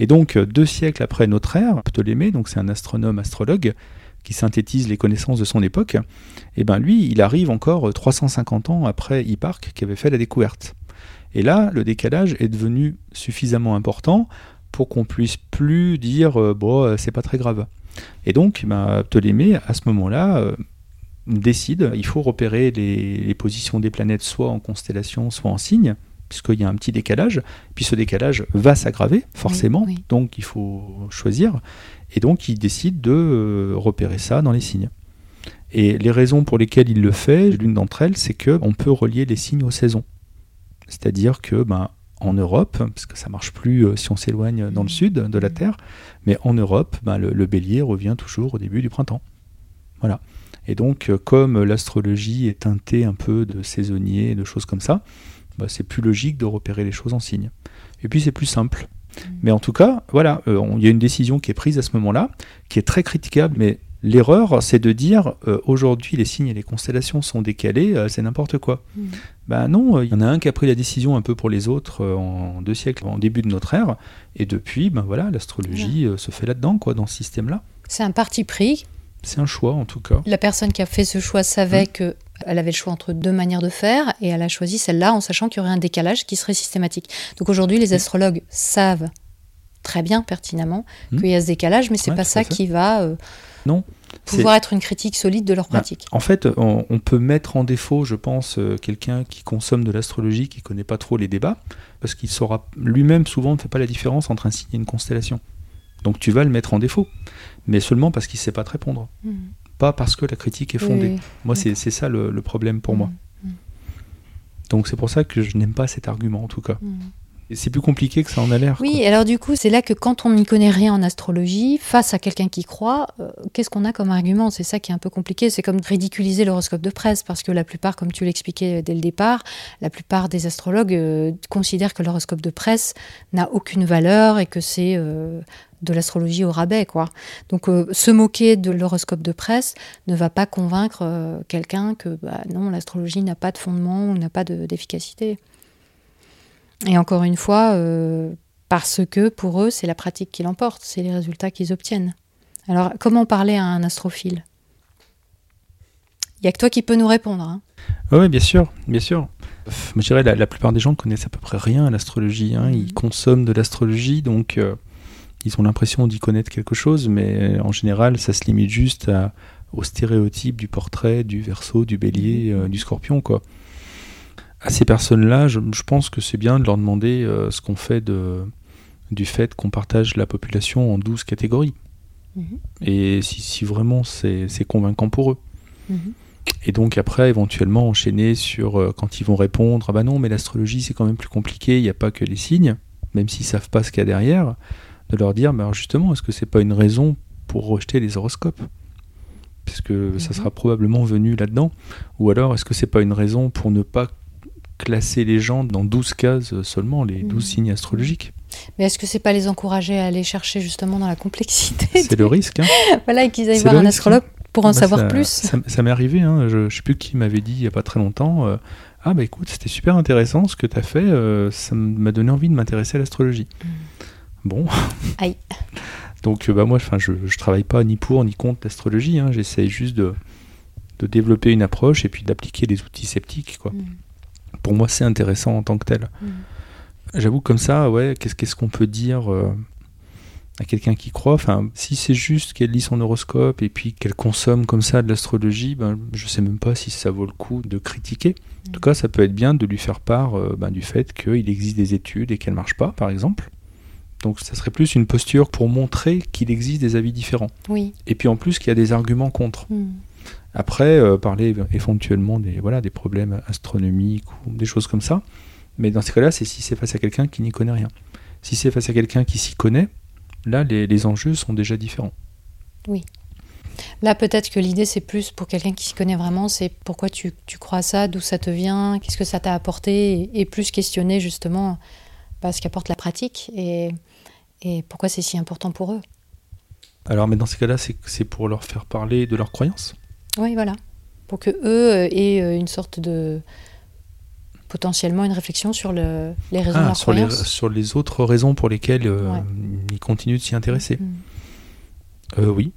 C: Et donc, euh, deux siècles après notre ère, Ptolémée, donc c'est un astronome astrologue qui synthétise les connaissances de son époque, et ben lui, il arrive encore euh, 350 ans après Hipparque qui avait fait la découverte. Et là, le décalage est devenu suffisamment important pour qu'on puisse plus dire euh, bon, euh, c'est pas très grave. Et donc, ben, Ptolémée, à ce moment-là, euh, décide il faut repérer les, les positions des planètes soit en constellation, soit en signe, puisqu'il y a un petit décalage. Puis ce décalage va s'aggraver, forcément,
B: oui.
C: donc il faut choisir. Et donc, il décide de euh, repérer ça dans les signes. Et les raisons pour lesquelles il le fait, l'une d'entre elles, c'est qu'on peut relier les signes aux saisons. C'est-à-dire que, ben, en Europe, parce que ça marche plus euh, si on s'éloigne dans le sud de la Terre, mais en Europe, ben, le, le bélier revient toujours au début du printemps. Voilà. Et donc, euh, comme l'astrologie est teintée un peu de saisonnier, de choses comme ça, bah, c'est plus logique de repérer les choses en signes. Et puis, c'est plus simple. Mais en tout cas, voilà, euh, il y a une décision qui est prise à ce moment-là, qui est très critiquable, mais l'erreur, c'est de dire euh, aujourd'hui les signes et les constellations sont décalés, euh, c'est n'importe quoi. Ben non, il y en a un qui a pris la décision un peu pour les autres en deux siècles, en début de notre ère, et depuis, ben voilà, l'astrologie se fait là-dedans, quoi, dans ce système-là.
B: C'est un parti pris.
C: C'est un choix, en tout cas.
B: La personne qui a fait ce choix savait
C: Mm.
B: que elle avait le choix entre deux manières de faire et elle a choisi celle-là en sachant qu'il y aurait un décalage qui serait systématique. Donc aujourd'hui, les astrologues savent très bien, pertinemment,
C: Mm.
B: qu'il y a ce décalage, mais c'est
C: Ouais,
B: pas ça qui va euh,
C: Non.
B: Pouvoir être une critique solide de leur
C: Bah,
B: pratique.
C: En fait, on, on peut mettre en défaut, je pense, euh, quelqu'un qui consomme de l'astrologie, qui connaît pas trop les débats, parce qu'il saura lui-même souvent ne fait pas la différence entre un signe et une constellation. Donc tu vas le mettre en défaut, mais seulement parce qu'il sait pas te répondre,
B: Mhm.
C: pas parce que la critique est fondée.
B: Oui.
C: Moi, c'est ça le, le problème pour moi.
B: Mhm.
C: Donc c'est pour ça que je n'aime pas cet argument, en tout cas. C'est plus compliqué que ça en a l'air.
B: Oui,
C: quoi.
B: alors du coup, c'est là que quand on n'y connaît rien en astrologie, face à quelqu'un qui croit, euh, qu'est-ce qu'on a comme argument? C'est ça qui est un peu compliqué. C'est comme ridiculiser l'horoscope de presse, parce que la plupart, comme tu l'expliquais dès le départ, la plupart des astrologues euh, considèrent que l'horoscope de presse n'a aucune valeur et que c'est euh, de l'astrologie au rabais, quoi. Donc, euh, se moquer de l'horoscope de presse ne va pas convaincre euh, quelqu'un que bah, non, l'astrologie n'a pas de fondement ou n'a pas de- d'efficacité. Et encore une fois, euh, parce que pour eux, c'est la pratique qui l'emporte, c'est les résultats qu'ils obtiennent. Alors, comment parler à un astrophile? Il n'y a que toi qui peux nous répondre. hein.
C: Oui, bien sûr, bien sûr. Je dirais la, la plupart des gens connaissent à peu près rien à l'astrologie. hein. Ils
B: Mhm.
C: consomment de l'astrologie, donc euh, ils ont l'impression d'y connaître quelque chose, mais euh, en général, ça se limite juste à- aux stéréotypes du portrait, du verso, du bélier, euh, du scorpion, quoi. À ces personnes-là, je, je pense que c'est bien de leur demander euh, ce qu'on fait de, du fait qu'on partage la population en 12 catégories.
B: Mhm.
C: Et si, si vraiment c'est convaincant pour eux.
B: Mhm.
C: Et donc après, éventuellement, enchaîner sur euh, quand ils vont répondre, ah bah non, mais l'astrologie c'est quand même plus compliqué, il n'y a pas que les signes, même s'ils savent pas ce qu'il y a derrière, de leur dire, bah alors justement, est-ce que c'est pas une raison pour rejeter les horoscopes? Puisque ça
B: Mhm.
C: sera probablement venu là-dedans. Ou alors, est-ce que c'est pas une raison pour ne pas classer les gens dans 12 cases seulement, les 12
B: Mhm.
C: signes astrologiques
B: Mais est-ce que c'est pas les encourager à aller chercher justement dans la complexité
C: C'est le risque. Hein.
B: Voilà, et qu'ils aillent voir un
C: risque,
B: astrologue pour en
C: Bah,
B: savoir
C: ça-
B: plus.
C: Ça, ça m'est arrivé, hein, je ne sais plus qui m'avait dit il n'y a pas très longtemps. euh, Ah bah écoute, c'était super intéressant ce que tu as fait, euh, ça m'a donné envie de m'intéresser à l'astrologie. Bon.
B: Aïe.
C: Donc euh, bah moi, je, je travaille pas ni pour ni contre l'astrologie. Hein. J'essaye juste de, de développer une approche et puis d'appliquer des outils sceptiques. Quoi.
B: Mm.
C: Pour moi, c'est intéressant en tant que tel.
B: Mm.
C: J'avoue comme ça, ouais, qu'est-ce qu'est-ce qu'on peut dire euh, à quelqu'un qui croit? Enfin, si c'est juste qu'elle lit son horoscope et puis qu'elle consomme comme ça de l'astrologie, ben, je sais même pas si ça vaut le coup de critiquer. En tout cas, ça peut être bien de lui faire part euh, ben, du fait qu'il existe des études et qu'elles marchent pas, par exemple. Donc, ça serait plus une posture pour montrer qu'il existe des avis différents.
B: Oui.
C: Et puis en plus qu'il y a des arguments contre.
B: Mm.
C: Après, euh, parler éventuellement des, voilà, des problèmes astronomiques ou des choses comme ça. Mais dans ces cas-là, c'est si c'est face à quelqu'un qui n'y connaît rien. Si c'est face à quelqu'un qui s'y connaît, là, les, les enjeux sont déjà différents.
B: Là, peut-être que l'idée, c'est plus pour quelqu'un qui s'y connaît vraiment, c'est pourquoi tu, tu crois à ça, d'où ça te vient, qu'est-ce que ça t'a apporté, et, et plus questionner justement bah, ce qu'apporte la pratique et, et pourquoi c'est si important pour eux.
C: Alors, mais dans ces cas-là, c'est pour leur faire parler de leurs croyances.
B: Oui, voilà. Pour que eux euh, aient euh, une sorte de potentiellement une réflexion sur le, les raisons de
C: Ah,
B: leur
C: sur les,
B: croyance.
C: sur les autres raisons pour lesquelles euh,
B: Ouais.
C: ils continuent de s'y intéresser.
B: Mm.
C: Euh, oui,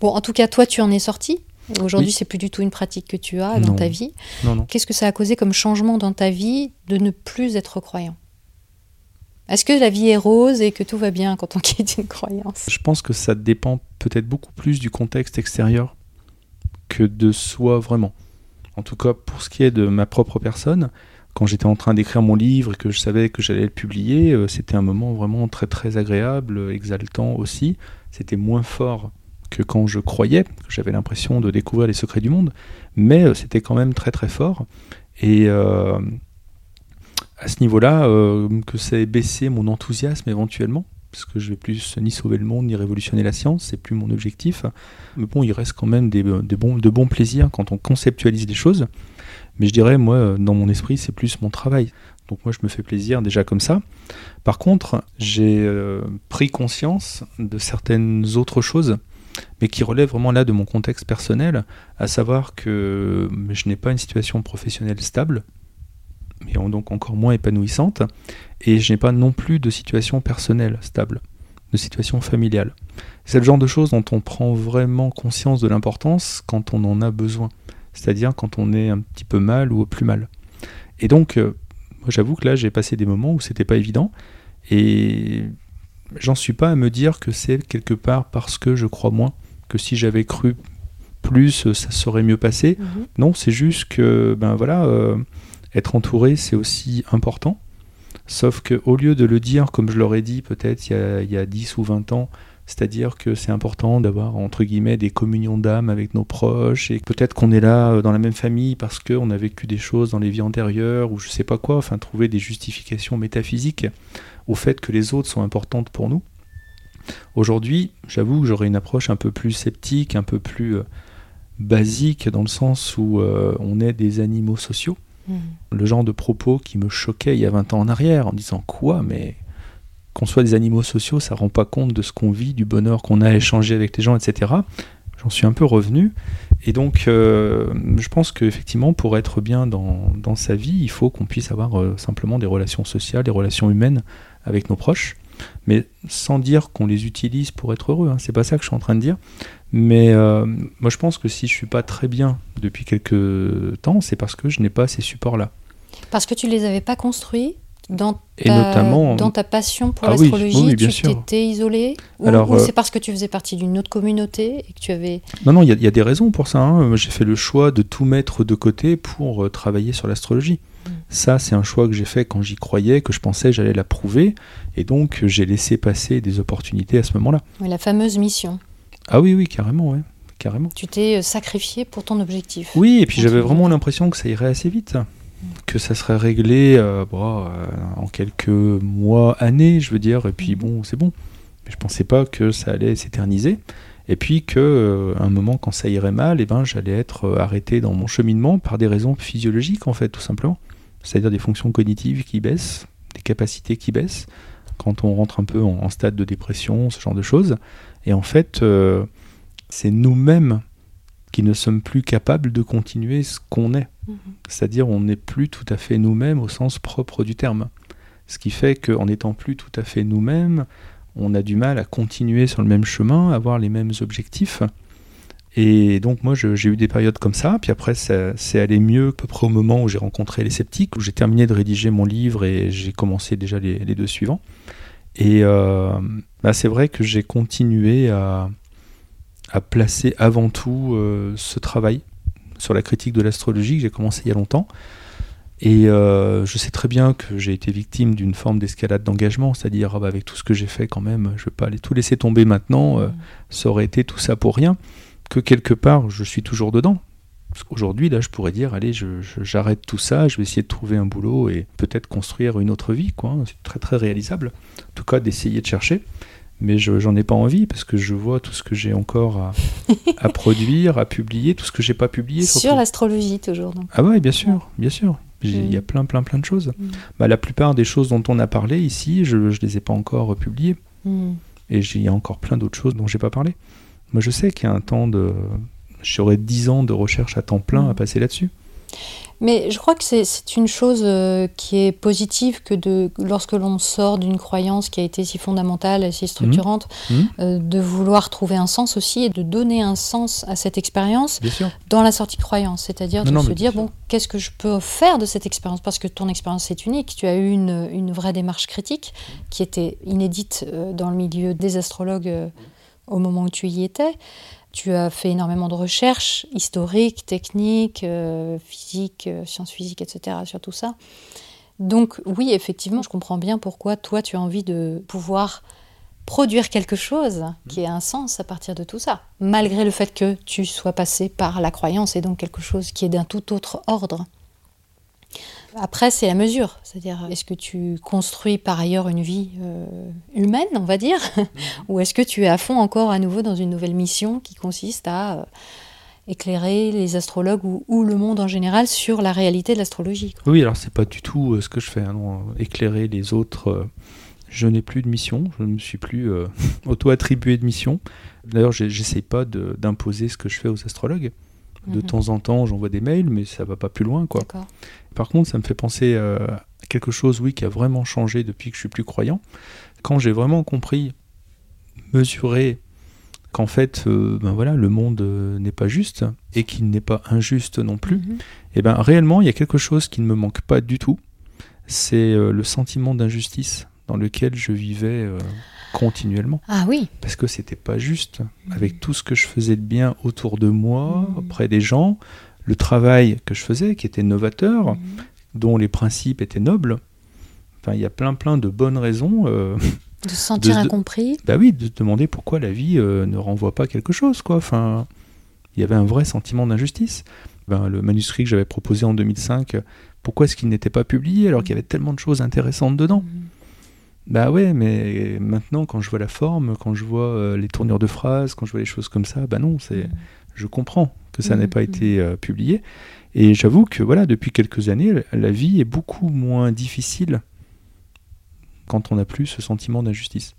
B: Bon, en tout cas, toi, tu en es sorti. Aujourd'hui,
C: Oui.
B: c'est plus du tout une pratique que tu as dans
C: Non.
B: ta vie.
C: non, non.
B: Qu'est-ce que ça a causé comme changement dans ta vie de ne plus être croyant? Est-ce que la vie est rose et que tout va bien quand on quitte une croyance?
C: Je pense que ça dépend peut-être beaucoup plus du contexte extérieur que de soi vraiment. En tout cas, pour ce qui est de ma propre personne, quand j'étais en train d'écrire mon livre et que je savais que j'allais le publier, euh, c'était un moment vraiment très très agréable, euh, exaltant aussi. C'était moins fort que quand je croyais, que j'avais l'impression de découvrir les secrets du monde, mais euh, c'était quand même très très fort. Et à ce niveau-là, que ça ait baissé mon enthousiasme éventuellement, parce que je vais plus ni sauver le monde ni révolutionner la science, c'est plus mon objectif. Mais bon, il reste quand même de bons plaisirs quand on conceptualise des choses. Mais je dirais, moi, euh, dans mon esprit, c'est plus mon travail. Donc moi, je me fais plaisir déjà comme ça. Par contre, j'ai euh, pris conscience de certaines autres choses, mais qui relèvent vraiment là de mon contexte personnel, à savoir que je n'ai pas une situation professionnelle stable, mais donc encore moins épanouissante, et je n'ai pas non plus de situation personnelle stable, de situation familiale. C'est le genre de choses dont on prend vraiment conscience de l'importance quand on en a besoin, c'est-à-dire quand on est un petit peu mal ou plus mal. Et donc, euh, moi j'avoue que là j'ai passé des moments où c'était pas évident, et j'en suis pas à me dire que c'est quelque part parce que je crois moins, que si j'avais cru plus, euh, ça serait mieux passé.
B: Mhm.
C: Non, c'est juste que, ben voilà, euh, être entouré, c'est aussi important. Sauf que au lieu de le dire, comme je l'aurais dit peut-être il, y a- il y a 10 ou 20 ans, c'est-à-dire que c'est important d'avoir, entre guillemets, des communions d'âme avec nos proches, et peut-être qu'on est là euh, dans la même famille parce qu'on a vécu des choses dans les vies antérieures, ou je sais pas quoi, enfin, trouver des justifications métaphysiques au fait que les autres sont importantes pour nous. Aujourd'hui, j'avoue que j'aurais une approche un peu plus sceptique, un peu plus euh, basique, dans le sens où euh, on est des animaux sociaux
B: Mhm.
C: le genre de propos qui me choquait il y a 20 ans en arrière, en disant quoi, mais qu'on soit des animaux sociaux, ça rend pas compte de ce qu'on vit, du bonheur qu'on a à échanger avec les gens, etc. J'en suis un peu revenu. Et donc, euh, je pense qu'effectivement, pour être bien dans, dans sa vie, il faut qu'on puisse avoir euh, simplement des relations sociales, des relations humaines avec nos proches, mais sans dire qu'on les utilise pour être heureux. Hein. C'est pas ça que je suis en train de dire. Mais euh, moi, je pense que si je suis pas très bien depuis quelques temps, c'est parce que je n'ai pas ces supports-là.
B: Parce que tu les avais pas construits dans
C: Et
B: ta,
C: notamment-
B: dans ta passion pour
C: Ah
B: l'astrologie,
C: oui,
B: tu t'étais isolé Ou,
C: Alors,
B: ou
C: euh,
B: c'est parce que tu faisais partie d'une autre communauté et que tu avais...
C: Non, non, il y, a- il y a des raisons pour ça. hein. J'ai fait le choix de tout mettre de côté pour euh, travailler sur l'astrologie. Ça, c'est un choix que j'ai fait quand j'y croyais, que je pensais j'allais la prouver. Et donc, j'ai laissé passer des opportunités à ce moment-là.
B: La fameuse mission.
C: Ah oui, oui, carrément, ouais. Carrément.
B: Tu t'es euh, sacrifié pour ton objectif.
C: Oui, et puis j'avais vraiment l'impression que ça irait assez vite. Que ça serait réglé euh, bon, euh, en quelques mois, années, je veux dire. Et puis bon, c'est bon. Mais je pensais pas que ça allait s'éterniser. Et puis que euh, un moment, quand ça irait mal, eh ben, j'allais être arrêté dans mon cheminement par des raisons physiologiques, en fait, tout simplement. C'est-à-dire des fonctions cognitives qui baissent, des capacités qui baissent, quand on rentre un peu en, en stade de dépression, ce genre de choses. Et en fait, euh, c'est nous-mêmes qui ne sommes plus capables de continuer ce qu'on est.
B: Mhm.
C: C'est-à-dire on n'est plus tout à fait nous-mêmes au sens propre du terme. Ce qui fait qu'en n'étant plus tout à fait nous-mêmes, on a du mal à continuer sur le même chemin, à avoir les mêmes objectifs. Et donc moi j'ai eu des périodes comme ça, puis après c'est allé mieux à peu près au moment où j'ai rencontré les sceptiques, où j'ai terminé de rédiger mon livre et j'ai commencé déjà les, deux suivants. Et euh, bah, c'est vrai que j'ai continué à, à, placer avant tout euh, ce travail sur la critique de l'astrologie que j'ai commencé il y a longtemps. Et euh, je sais très bien que j'ai été victime d'une forme d'escalade d'engagement, c'est-à-dire ah bah, avec tout ce que j'ai fait quand même, je ne vais pas aller tout laisser tomber maintenant, mmh. ça aurait été tout ça pour rien que quelque part, je suis toujours dedans. Parce qu'aujourd'hui, là, je pourrais dire, allez, j'arrête tout ça, je vais essayer de trouver un boulot et peut-être construire une autre vie, quoi. C'est très, très réalisable. En tout cas, d'essayer de chercher. Mais je j'en ai pas envie parce que je vois tout ce que j'ai encore à, produire, à publier, tout ce que j'ai pas publié.
B: Sur l'astrologie, toujours.
C: Ah ouais, bien sûr, bien sûr. Il y a plein, plein, plein de choses. Mm. Bah, la plupart des choses dont on a parlé ici, je ne les ai pas encore publiées. Mm. Et il y a encore plein d'autres choses dont j'ai pas parlé. Moi, je sais qu'il y a un temps de. J'aurais 10 ans de recherche à temps plein à mm. passer là-dessus.
B: Mais je crois que c'est une chose euh, qui est positive que de, lorsque l'on sort d'une croyance qui a été si fondamentale et si structurante, mmh. Mmh. Euh, de vouloir trouver un sens aussi et de donner un sens à cette expérience dans la sortie de croyance. C'est-à-dire de se dire, bon, qu'est-ce que je peux faire de cette expérience? Parce que ton expérience est unique. Tu as eu une, une vraie démarche critique qui était inédite euh, dans le milieu des astrologues au moment où tu y étais. Tu as fait énormément de recherches historiques, techniques, euh, physiques, euh, sciences physiques, etc. sur tout ça. Donc oui, effectivement, je comprends bien pourquoi toi, tu as envie de pouvoir produire quelque chose qui ait un sens à partir de tout ça, malgré le fait que tu sois passé par la croyance et donc quelque chose qui est d'un tout autre ordre. Après, c'est la mesure. C'est-à-dire, est-ce que tu construis par ailleurs une vie euh, humaine, on va dire. Ou est-ce que tu es à fond encore à nouveau dans une nouvelle mission qui consiste à euh, éclairer les astrologues ou, le monde en général sur la réalité de l'astrologie
C: Oui, alors c'est pas du tout euh, ce que je fais. Hein, éclairer les autres. je n'ai plus de mission. Je ne me suis plus auto-attribué de mission. D'ailleurs, j'essaie pas d'imposer ce que je fais aux astrologues. De mhm. temps en temps, j'envoie des mails, mais ça va pas plus loin, quoi. Par contre, ça me fait penser euh, à quelque chose, oui, qui a vraiment changé depuis que je suis plus croyant. Quand j'ai vraiment compris, mesurer qu'en fait, euh, ben voilà, le monde euh, n'est pas juste et qu'il n'est pas injuste non plus. Mhm. Et ben réellement, il y a quelque chose qui ne me manque pas du tout. C'est le sentiment d'injustice dans lequel je vivais continuellement.
B: Ah oui.
C: Parce que c'était pas juste. Avec tout ce que je faisais de bien autour de moi, mmh. auprès des gens, le travail que je faisais qui était novateur, mmh. dont les principes étaient nobles. Enfin, il y a plein plein de bonnes raisons. Euh,
B: de se sentir incompris.
C: Bah oui, de se demander pourquoi la vie euh, ne renvoie pas quelque chose, quoi. Enfin, il y avait un vrai sentiment d'injustice. Ben, le manuscrit que j'avais proposé en 2005, pourquoi est-ce qu'il n'était pas publié alors qu'il y avait tellement de choses intéressantes dedans? Mmh. Bah ouais, mais maintenant, quand je vois la forme, quand je vois euh, les tournures de phrases, quand je vois les choses comme ça, bah non, c'est, je comprends que ça n'ait pas été euh, publié. Et j'avoue que voilà, depuis quelques années, la vie est beaucoup moins difficile quand on n'a plus ce sentiment d'injustice.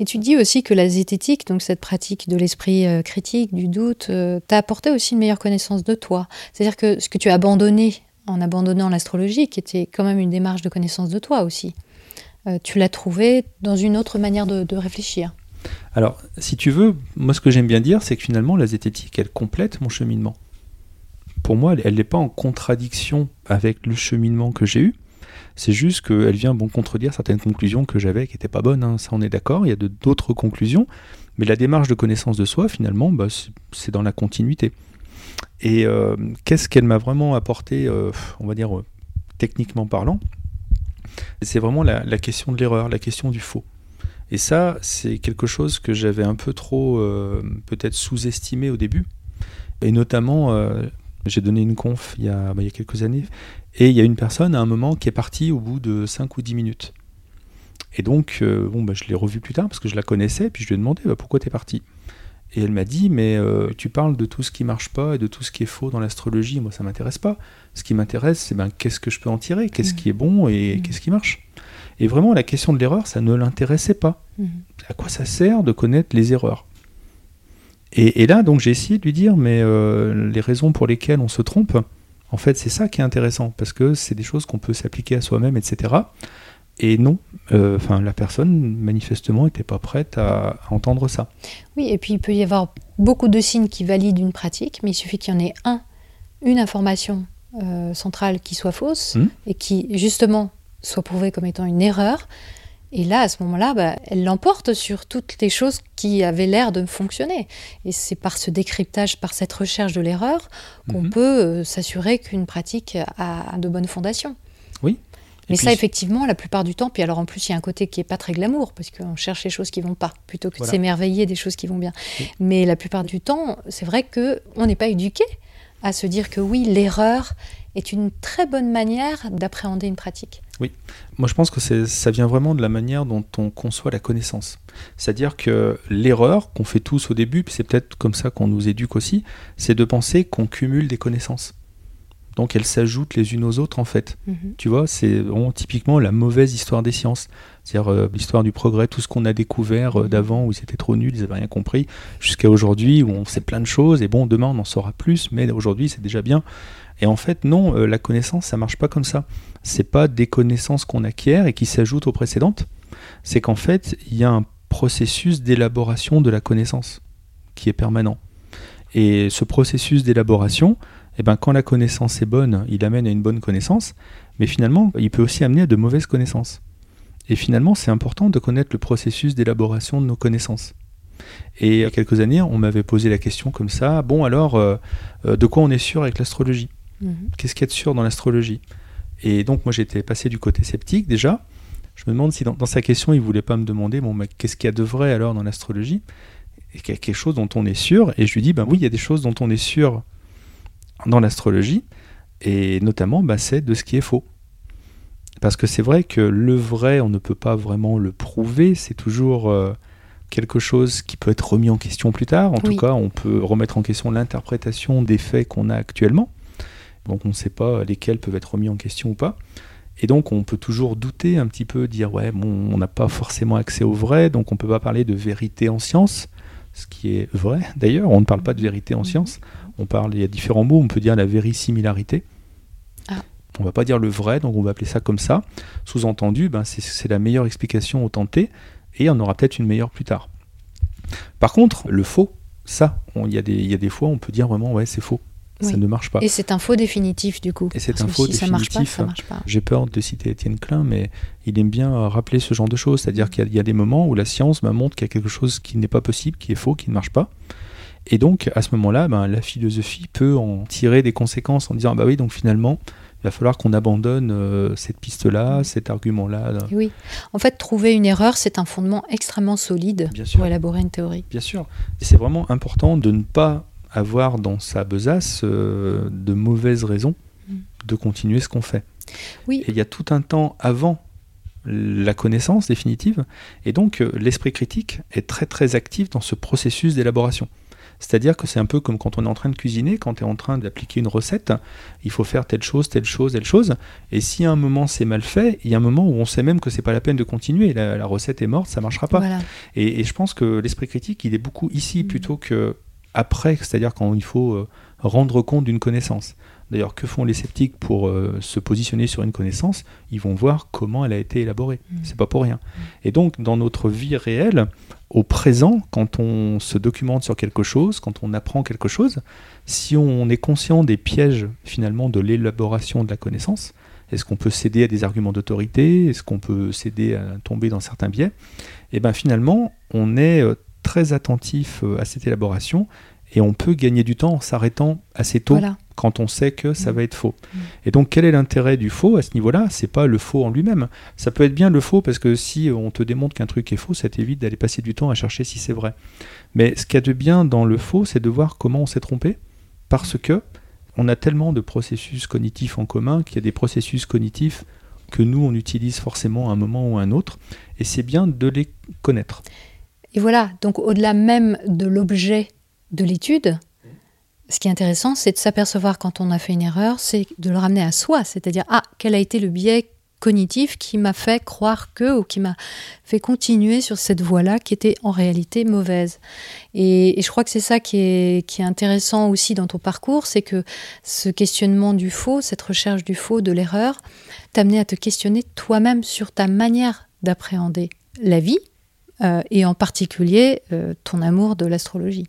B: Et tu dis aussi que la zététique, donc cette pratique de l'esprit euh, critique, du doute, t'a apporté aussi une meilleure connaissance de toi. C'est-à-dire que ce que tu as abandonné en abandonnant l'astrologie, qui était quand même une démarche de connaissance de toi aussi. Euh, tu l'as trouvé dans une autre manière de, réfléchir.
C: Alors, si tu veux, moi ce que j'aime bien dire, c'est que finalement la zététique, elle complète mon cheminement. Pour moi, elle n'est pas en contradiction avec le cheminement que j'ai eu. C'est juste qu'elle vient bon contredire certaines conclusions que j'avais qui n'étaient pas bonnes. Hein. Ça, on est d'accord. Il y a d'autres conclusions. Mais la démarche de connaissance de soi, finalement, bah, c'est dans la continuité. Et euh, qu'est-ce qu'elle m'a vraiment apporté, euh, on va dire, techniquement parlant? C'est vraiment la, question de l'erreur, la question du faux. Et ça, c'est quelque chose que j'avais un peu trop euh, peut-être sous-estimé au début. Et notamment, euh, j'ai donné une conf il y, a, bah, il y, a, quelques années, et il y a une personne à un moment qui est partie au bout de 5 ou 10 minutes. Et donc, euh, bon, bah, je l'ai revue plus tard parce que je la connaissais, puis je lui ai demandé bah, pourquoi tu es parti. Et elle m'a dit, mais euh, tu parles de tout ce qui marche pas et de tout ce qui est faux dans l'astrologie, moi ça m'intéresse pas. Ce qui m'intéresse, c'est ben, qu'est-ce que je peux en tirer, qu'est-ce mm. qui est bon et mm. qu'est-ce qui marche? Et vraiment, la question de l'erreur, ça ne l'intéressait pas. Mm. À quoi ça sert de connaître les erreurs? Et, et là, donc, j'ai essayé de lui dire, mais euh, les raisons pour lesquelles on se trompe, en fait, c'est ça qui est intéressant, parce que c'est des choses qu'on peut s'appliquer à soi-même, etc. Et non, euh, enfin, la personne, manifestement, n'était pas prête à, à entendre ça.
B: Oui, et puis il peut y avoir beaucoup de signes qui valident une pratique, mais il suffit qu'il y en ait un, une information euh, centrale qui soit fausse
C: Mhm.
B: et qui, justement, soit prouvée comme étant une erreur. Et là, à ce moment-là, bah, elle l'emporte sur toutes les choses qui avaient l'air de fonctionner. Et c'est par ce décryptage, par cette recherche de l'erreur, qu'on
C: Mhm.
B: peut euh, s'assurer qu'une pratique a, a de bonnes fondations.
C: Oui.
B: Mais ça, effectivement, la plupart du temps, puis alors en plus, il y a un côté qui est pas très glamour, parce qu'on cherche les choses qui vont pas, plutôt que
C: Voilà.
B: de s'émerveiller des choses qui vont bien.
C: Oui.
B: Mais la plupart du temps, c'est vrai que on n'est pas éduqué à se dire que oui, l'erreur est une très bonne manière d'appréhender une pratique.
C: Moi, je pense que ça vient vraiment de la manière dont on conçoit la connaissance. C'est-à-dire que l'erreur qu'on fait tous au début, puis c'est peut-être comme ça qu'on nous éduque aussi, c'est de penser qu'on cumule des connaissances. Donc elles s'ajoutent les unes aux autres en fait. Tu vois, c'est typiquement la mauvaise histoire des sciences. C'est-à-dire euh, l'histoire du progrès, tout ce qu'on a découvert euh, d'avant où c'était trop nul, ils n'avaient rien compris, jusqu'à aujourd'hui où on sait plein de choses, et bon, demain on en saura plus, mais aujourd'hui c'est déjà bien. Et en fait, non, euh, la connaissance, ça marche pas comme ça. C'est pas des connaissances qu'on acquiert et qui s'ajoutent aux précédentes. C'est qu'en fait, il y a un processus d'élaboration de la connaissance qui est permanent. Et ce processus d'élaboration, eh ben, quand la connaissance est bonne, il amène à une bonne connaissance, mais finalement, il peut aussi amener à de mauvaises connaissances. Et finalement, c'est important de connaître le processus d'élaboration de nos connaissances. Et il y a quelques années, on m'avait posé la question comme ça, bon alors, euh, euh, de quoi on est sûr avec l'astrologie
B: Mhm.
C: Qu'est-ce qu'il y a de sûr dans l'astrologie? Et donc moi j'étais passé du côté sceptique déjà. Je me demande si dans, dans sa question il voulait pas me demander, bon, mais qu'est-ce qu'il y a de vrai alors dans l'astrologie? Et qu'il y a quelque chose dont on est sûr. Et je lui dis, ben oui, il y a des choses dont on est sûr dans l'astrologie. Et notamment, ben, c'est de ce qui est faux. Parce que c'est vrai que le vrai, on ne peut pas vraiment le prouver. C'est toujours euh, quelque chose qui peut être remis en question plus tard. En
B: Oui.
C: tout cas, on peut remettre en question l'interprétation des faits qu'on a actuellement. Donc on ne sait pas lesquels peuvent être remis en question ou pas. Et donc on peut toujours douter un petit peu, dire ouais, bon, on n'a pas forcément accès au vrai, donc on ne peut pas parler de vérité en science, ce qui est vrai d'ailleurs, on ne parle pas de vérité en science, on parle, il y a différents mots, on peut dire la vérisimilarité.
B: Ah.
C: On va pas dire le vrai, donc on va appeler ça comme ça. Sous-entendu, ben, c'est- la meilleure explication au tenté, et en aura peut-être une meilleure plus tard. Par contre, le faux, ça, on- il y, a des- il y a des fois on peut dire vraiment ouais c'est faux, ça ne marche pas.
B: Et c'est un faux définitif du coup.
C: Et c'est un faux
B: si ça marche pas,
C: définitif.
B: ça marche pas.
C: J'ai peur de citer Étienne Klein, mais il aime bien rappeler ce genre de choses. C'est-à-dire qu'il y a- il y, a des moments où la science bah, montre qu'il y a quelque chose qui n'est pas possible, qui est faux, qui ne marche pas. Et donc, à ce moment-là, ben, la philosophie peut en tirer des conséquences en disant bah oui, donc finalement, il va falloir qu'on abandonne euh, cette piste-là, cet argument-là.
B: Oui. En fait, trouver une erreur, c'est un fondement extrêmement solide
C: Bien sûr.
B: pour élaborer une théorie.
C: Bien sûr. Et c'est vraiment important de ne pas avoir dans sa besace euh, de mauvaises raisons
B: Mm.
C: de continuer ce qu'on fait.
B: Oui.
C: Et il y a tout un temps avant la connaissance définitive, et donc euh, l'esprit critique est très très actif dans ce processus d'élaboration. C'est-à-dire que c'est un peu comme quand on est en train de cuisiner, quand tu es en train d'appliquer une recette, il faut faire telle chose, telle chose, telle chose, et si à un moment c'est mal fait, il y a un moment où on sait même que c'est pas la peine de continuer, la, la recette est morte, ça marchera pas.
B: Voilà.
C: Et, et je pense que l'esprit critique, il est beaucoup ici
B: Mm.
C: plutôt que après, c'est-à-dire quand il faut euh, rendre compte d'une connaissance. D'ailleurs, que font les sceptiques pour euh, se positionner sur une connaissance? Ils vont voir comment elle a été élaborée.
B: Mm.
C: C'est pas pour rien. Et donc, dans notre vie réelle, au présent, quand on se documente sur quelque chose, quand on apprend quelque chose, si on est conscient des pièges finalement de l'élaboration de la connaissance, est-ce qu'on peut céder à des arguments d'autorité Est-ce qu'on peut céder à tomber dans certains biais Et bien finalement, on est euh, très attentif euh, à cette élaboration et on peut gagner du temps en s'arrêtant assez tôt
B: Voilà.
C: Quand on sait que ça
B: Mm.
C: va être faux.
B: Mm.
C: Et donc quel est l'intérêt du faux à ce niveau-là? C'est pas le faux en lui-même. Ça peut être bien le faux parce que si on te démontre qu'un truc est faux, ça t'évite d'aller passer du temps à chercher si c'est vrai. Mais ce qu'il y a de bien dans le faux, c'est de voir comment on s'est trompé parce que on a tellement de processus cognitifs en commun qu'il y a des processus cognitifs que nous on utilise forcément à un moment ou à un autre et c'est bien de les connaître.
B: Et voilà, donc au-delà même de l'objet de l'étude, ce qui est intéressant, c'est de s'apercevoir quand on a fait une erreur, c'est de le ramener à soi, c'est-à-dire, ah, quel a été le biais cognitif qui m'a fait croire que, ou qui m'a fait continuer sur cette voie-là qui était en réalité mauvaise. Et, je crois que c'est ça qui est, intéressant aussi dans ton parcours, c'est que ce questionnement du faux, cette recherche du faux, de l'erreur, t'amenait à te questionner toi-même sur ta manière d'appréhender la vie, euh, et en particulier euh, ton amour de l'astrologie.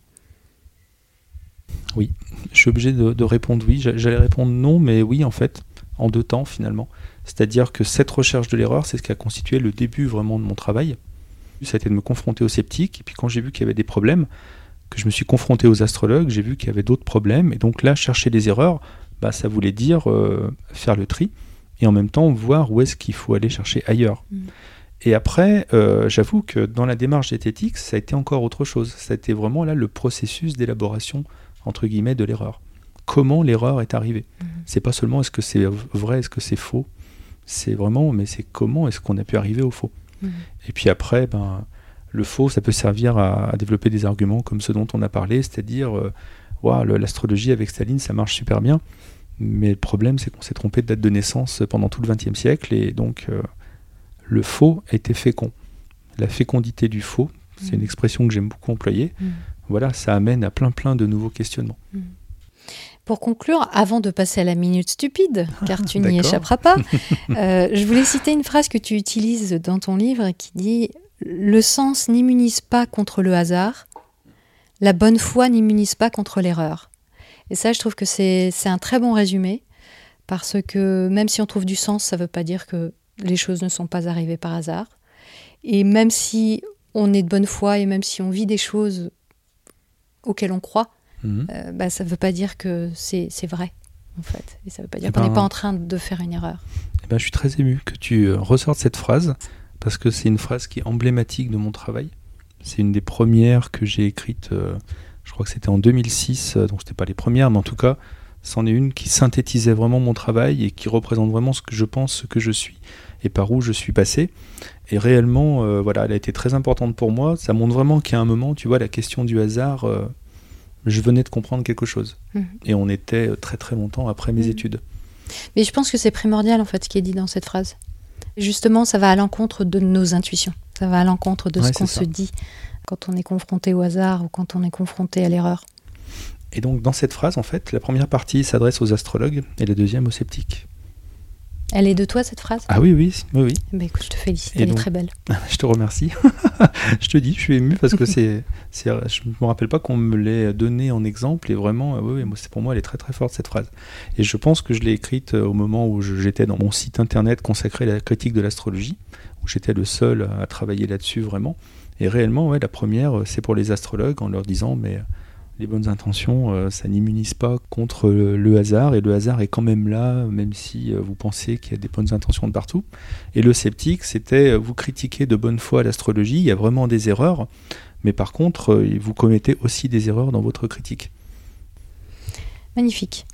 C: Oui, je suis obligé de, répondre oui. J'allais répondre non, mais oui, en fait, en deux temps finalement. C'est-à-dire que cette recherche de l'erreur, c'est ce qui a constitué le début vraiment de mon travail. Ça a été de me confronter aux sceptiques, et puis quand j'ai vu qu'il y avait des problèmes, que je me suis confronté aux astrologues, j'ai vu qu'il y avait d'autres problèmes, et donc là, chercher des erreurs, bah, ça voulait dire euh, faire le tri, et en même temps voir où est-ce qu'il faut aller chercher ailleurs. Mm. Et après, euh, j'avoue que dans la démarche diététique, ça a été encore autre chose. Ça a été vraiment là le processus d'élaboration entre guillemets, de l'erreur. Comment l'erreur est arrivée mhm. C'est pas seulement est-ce que c'est vrai, est-ce que c'est faux. C'est vraiment, mais c'est comment est-ce qu'on a pu arriver au faux. Mhm. Et puis après, ben, le faux, ça peut servir à, développer des arguments comme ceux dont on a parlé, c'est-à-dire, euh, l'astrologie avec Staline, ça marche super bien. Mais le problème, c'est qu'on s'est trompé de date de naissance pendant tout le XXe siècle, et donc euh, le faux a été fécond. La fécondité du faux, c'est une mhm. expression que j'aime beaucoup employer voilà, ça amène à plein plein de nouveaux questionnements. Hmm.
B: Pour conclure, avant de passer à la minute stupide, car tu n'y échapperas pas, euh, je voulais citer une phrase que tu utilises dans ton livre qui dit Le sens n'immunise pas contre le hasard, la bonne foi n'immunise pas contre l'erreur. Et ça, je trouve que c'est un très bon résumé, parce que même si on trouve du sens, ça ne veut pas dire que les choses ne sont pas arrivées par hasard. Et même si on est de bonne foi et même si on vit des choses auquel on croit, mhm. euh, bah, ça ne veut pas dire que c'est vrai, en fait. Et ça ne veut pas dire eh qu'on n'est ben, pas en train de faire une erreur.
C: Eh ben, je suis très ému que tu euh, ressortes cette phrase, parce que c'est une phrase qui est emblématique de mon travail. C'est une des premières que j'ai écrites, euh, je crois que c'était en 2006, donc ce n'était pas les premières, mais en tout cas, c'en est une qui synthétisait vraiment mon travail et qui représente vraiment ce que je pense, ce que je suis et par où je suis passé. Et réellement, euh, voilà, elle a été très importante pour moi. Ça montre vraiment a un moment, tu vois, la question du hasard, euh, je venais de comprendre quelque chose. Mhm. Et on était très très longtemps après mes mhm. études.
B: Mais je pense que c'est primordial en fait ce qui est dit dans cette phrase. Justement, ça va à l'encontre de nos intuitions. Ça va à l'encontre de ce qu'on se dit quand on est confronté au hasard ou quand on est confronté à l'erreur.
C: Et donc dans cette phrase, en fait, la première partie s'adresse aux astrologues et la deuxième aux sceptiques.
B: Elle est de toi cette phrase?
C: Ah oui, oui, oui. oui.
B: Bah, écoute, je te félicite, elle est très belle.
C: je te remercie. je te dis, je suis ému parce que c'est, je ne me rappelle pas qu'on me l'ait donné en exemple et vraiment, euh, oui, c'est pour moi, elle est très très forte cette phrase. Et je pense que je l'ai écrite euh, au moment où j'étais dans mon site internet consacré à la critique de l'astrologie, où j'étais le seul à travailler là-dessus vraiment. Et réellement, ouais, la première, euh, c'est pour les astrologues en leur disant, mais les bonnes intentions, euh, ça n'immunise pas contre le, hasard, et le hasard est quand même là, même si euh, vous pensez qu'il y a des bonnes intentions de partout. Et le sceptique, c'était euh, vous critiquez de bonne foi l'astrologie, il y a vraiment des erreurs, mais par contre, vous commettez aussi des erreurs dans votre critique.
B: Magnifique.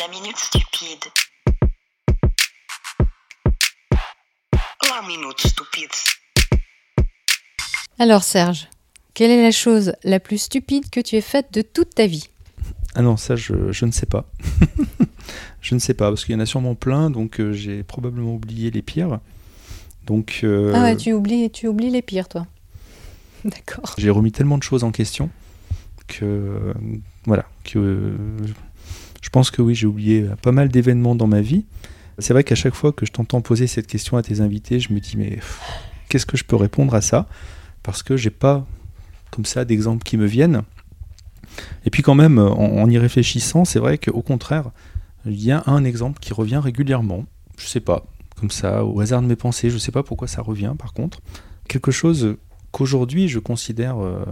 A: La minute stupide. La minute stupide.
B: Alors Serge, quelle est la chose la plus stupide que tu aies faite de toute ta vie?
C: Ah non, ça, je, ne sais pas. je ne sais pas, parce qu'il y en a sûrement plein, donc euh, j'ai probablement oublié les pires. Donc,
B: euh, Ah ouais, tu oublies, tu oublies les pires, toi. D'accord.
C: J'ai remis tellement de choses en question que. voilà. Que, je pense que oui, j'ai oublié pas mal d'événements dans ma vie. C'est vrai qu'à chaque fois que je t'entends poser cette question à tes invités, je me dis, mais qu'est-ce que je peux répondre à ça? Parce que j'ai pas comme ça d'exemples qui me viennent. Et puis quand même, en, y réfléchissant, c'est vrai qu'au contraire, il y a un exemple qui revient régulièrement. Je sais pas, comme ça, au hasard de mes pensées, je sais pas pourquoi ça revient par contre. Quelque chose qu'aujourd'hui je considère euh,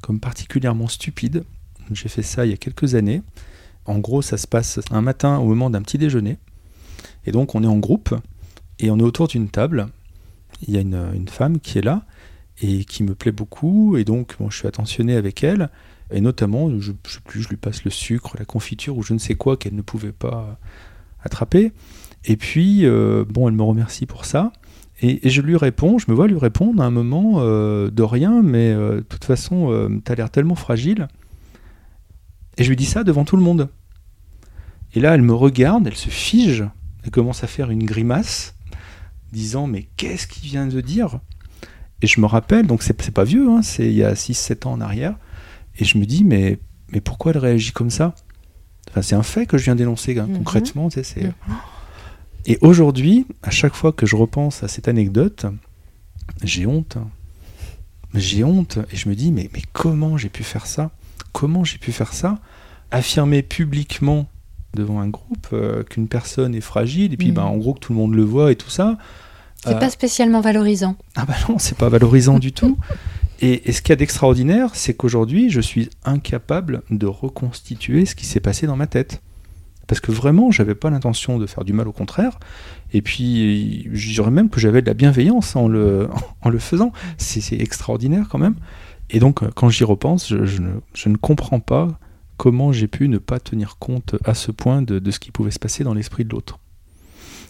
C: comme particulièrement stupide. J'ai fait ça il y a quelques années. En gros, ça se passe un matin au moment d'un petit déjeuner. Et donc on est en groupe et on est autour d'une table. Il y a une femme qui est là et qui me plaît beaucoup. Et donc, je suis attentionné avec elle. Et notamment, je, sais plus, je lui passe le sucre, la confiture ou je ne sais quoi qu'elle ne pouvait pas attraper. Et puis, euh, bon, elle me remercie pour ça. Et, je lui réponds, je me vois lui répondre à un moment euh, de rien, mais euh, de toute façon, tu as l'air tellement fragile. Et je lui dis ça devant tout le monde. Et là, elle me regarde, elle se fige, Elle commence à faire une grimace, disant Mais qu'est-ce qu'il vient de dire? Et je me rappelle, donc c'est pas vieux, hein, c'est il y a 6-7 ans en arrière, et je me dis Mais, mais pourquoi elle réagit comme ça? Enfin, C'est un fait que je viens d'énoncer hein,
B: Mhm.
C: concrètement. tu sais, c'est-
B: Mhm.
C: Et aujourd'hui, à chaque fois que je repense à cette anecdote, j'ai honte. J'ai honte et je me dis mais, mais comment j'ai pu faire ça? Comment j'ai pu faire ça? Affirmer publiquement devant un groupe euh, qu'une personne est fragile et puis
B: Mhm.
C: ben, en gros que tout le monde le voit et tout ça.
B: C'est pas spécialement valorisant.
C: ah bah non, c'est pas valorisant du tout. Et, ce qu'il y a d'extraordinaire, c'est qu'aujourd'hui, je suis incapable de reconstituer ce qui s'est passé dans ma tête. Parce que vraiment, j'avais pas l'intention de faire du mal, au contraire. Et puis, je dirais même que j'avais de la bienveillance en le, faisant. C'est extraordinaire quand même. Et donc, euh, quand j'y repense, je, ne, comprends pas comment j'ai pu ne pas tenir compte à ce point de ce qui pouvait se passer dans l'esprit de l'autre.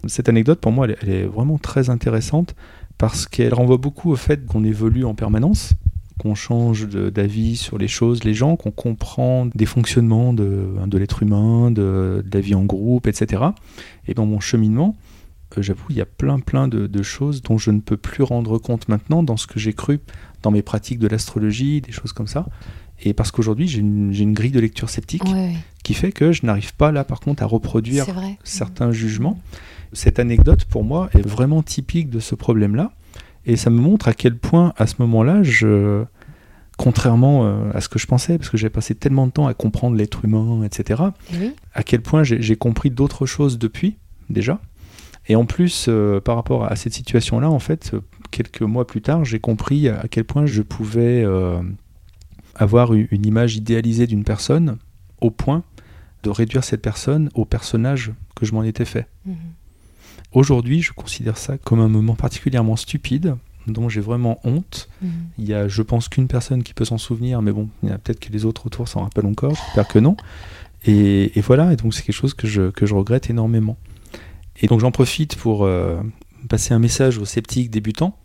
C: Cette anecdote, pour moi, elle, est- elle est vraiment très intéressante parce qu'elle renvoie beaucoup au fait qu'on évolue en permanence, qu'on change d'avis sur les choses, les gens, qu'on comprend des fonctionnements de, de l'être humain, de, de la vie en groupe, etc. Et dans mon cheminement, euh, j'avoue, il y a plein plein de, de choses dont je ne peux plus rendre compte maintenant dans ce que j'ai cru dans mes pratiques de l'astrologie, des choses comme ça. Et parce qu'aujourd'hui, j'ai une, grille de lecture sceptique
B: Ouais, ouais,
C: qui fait que je n'arrive pas là, par contre, à reproduire certains jugements. Cette anecdote, pour moi, est vraiment typique de ce problème-là. Et ça me montre à quel point, à ce moment-là, je, contrairement euh, à ce que je pensais, parce que j'avais passé tellement de temps à comprendre l'être humain, etc.,
B: Et oui.
C: à quel point j'ai j'ai compris d'autres choses depuis, déjà. Et en plus, euh, par rapport à cette situation-là, en fait, euh, quelques mois plus tard, j'ai compris à quel point je pouvais euh, avoir une image idéalisée d'une personne au point de réduire cette personne au personnage que je m'en étais fait.
B: Mhm.
C: Aujourd'hui, je considère ça comme un moment particulièrement stupide, dont j'ai vraiment honte.
B: Mhm.
C: Il y a, je pense, qu'une personne qui peut s'en souvenir, mais bon, il y a peut-être que les autres autour s'en rappellent encore, j'espère que non. Et, et voilà, et donc c'est quelque chose que je, que je regrette énormément. Et donc j'en profite pour euh, passer un message aux sceptiques débutants.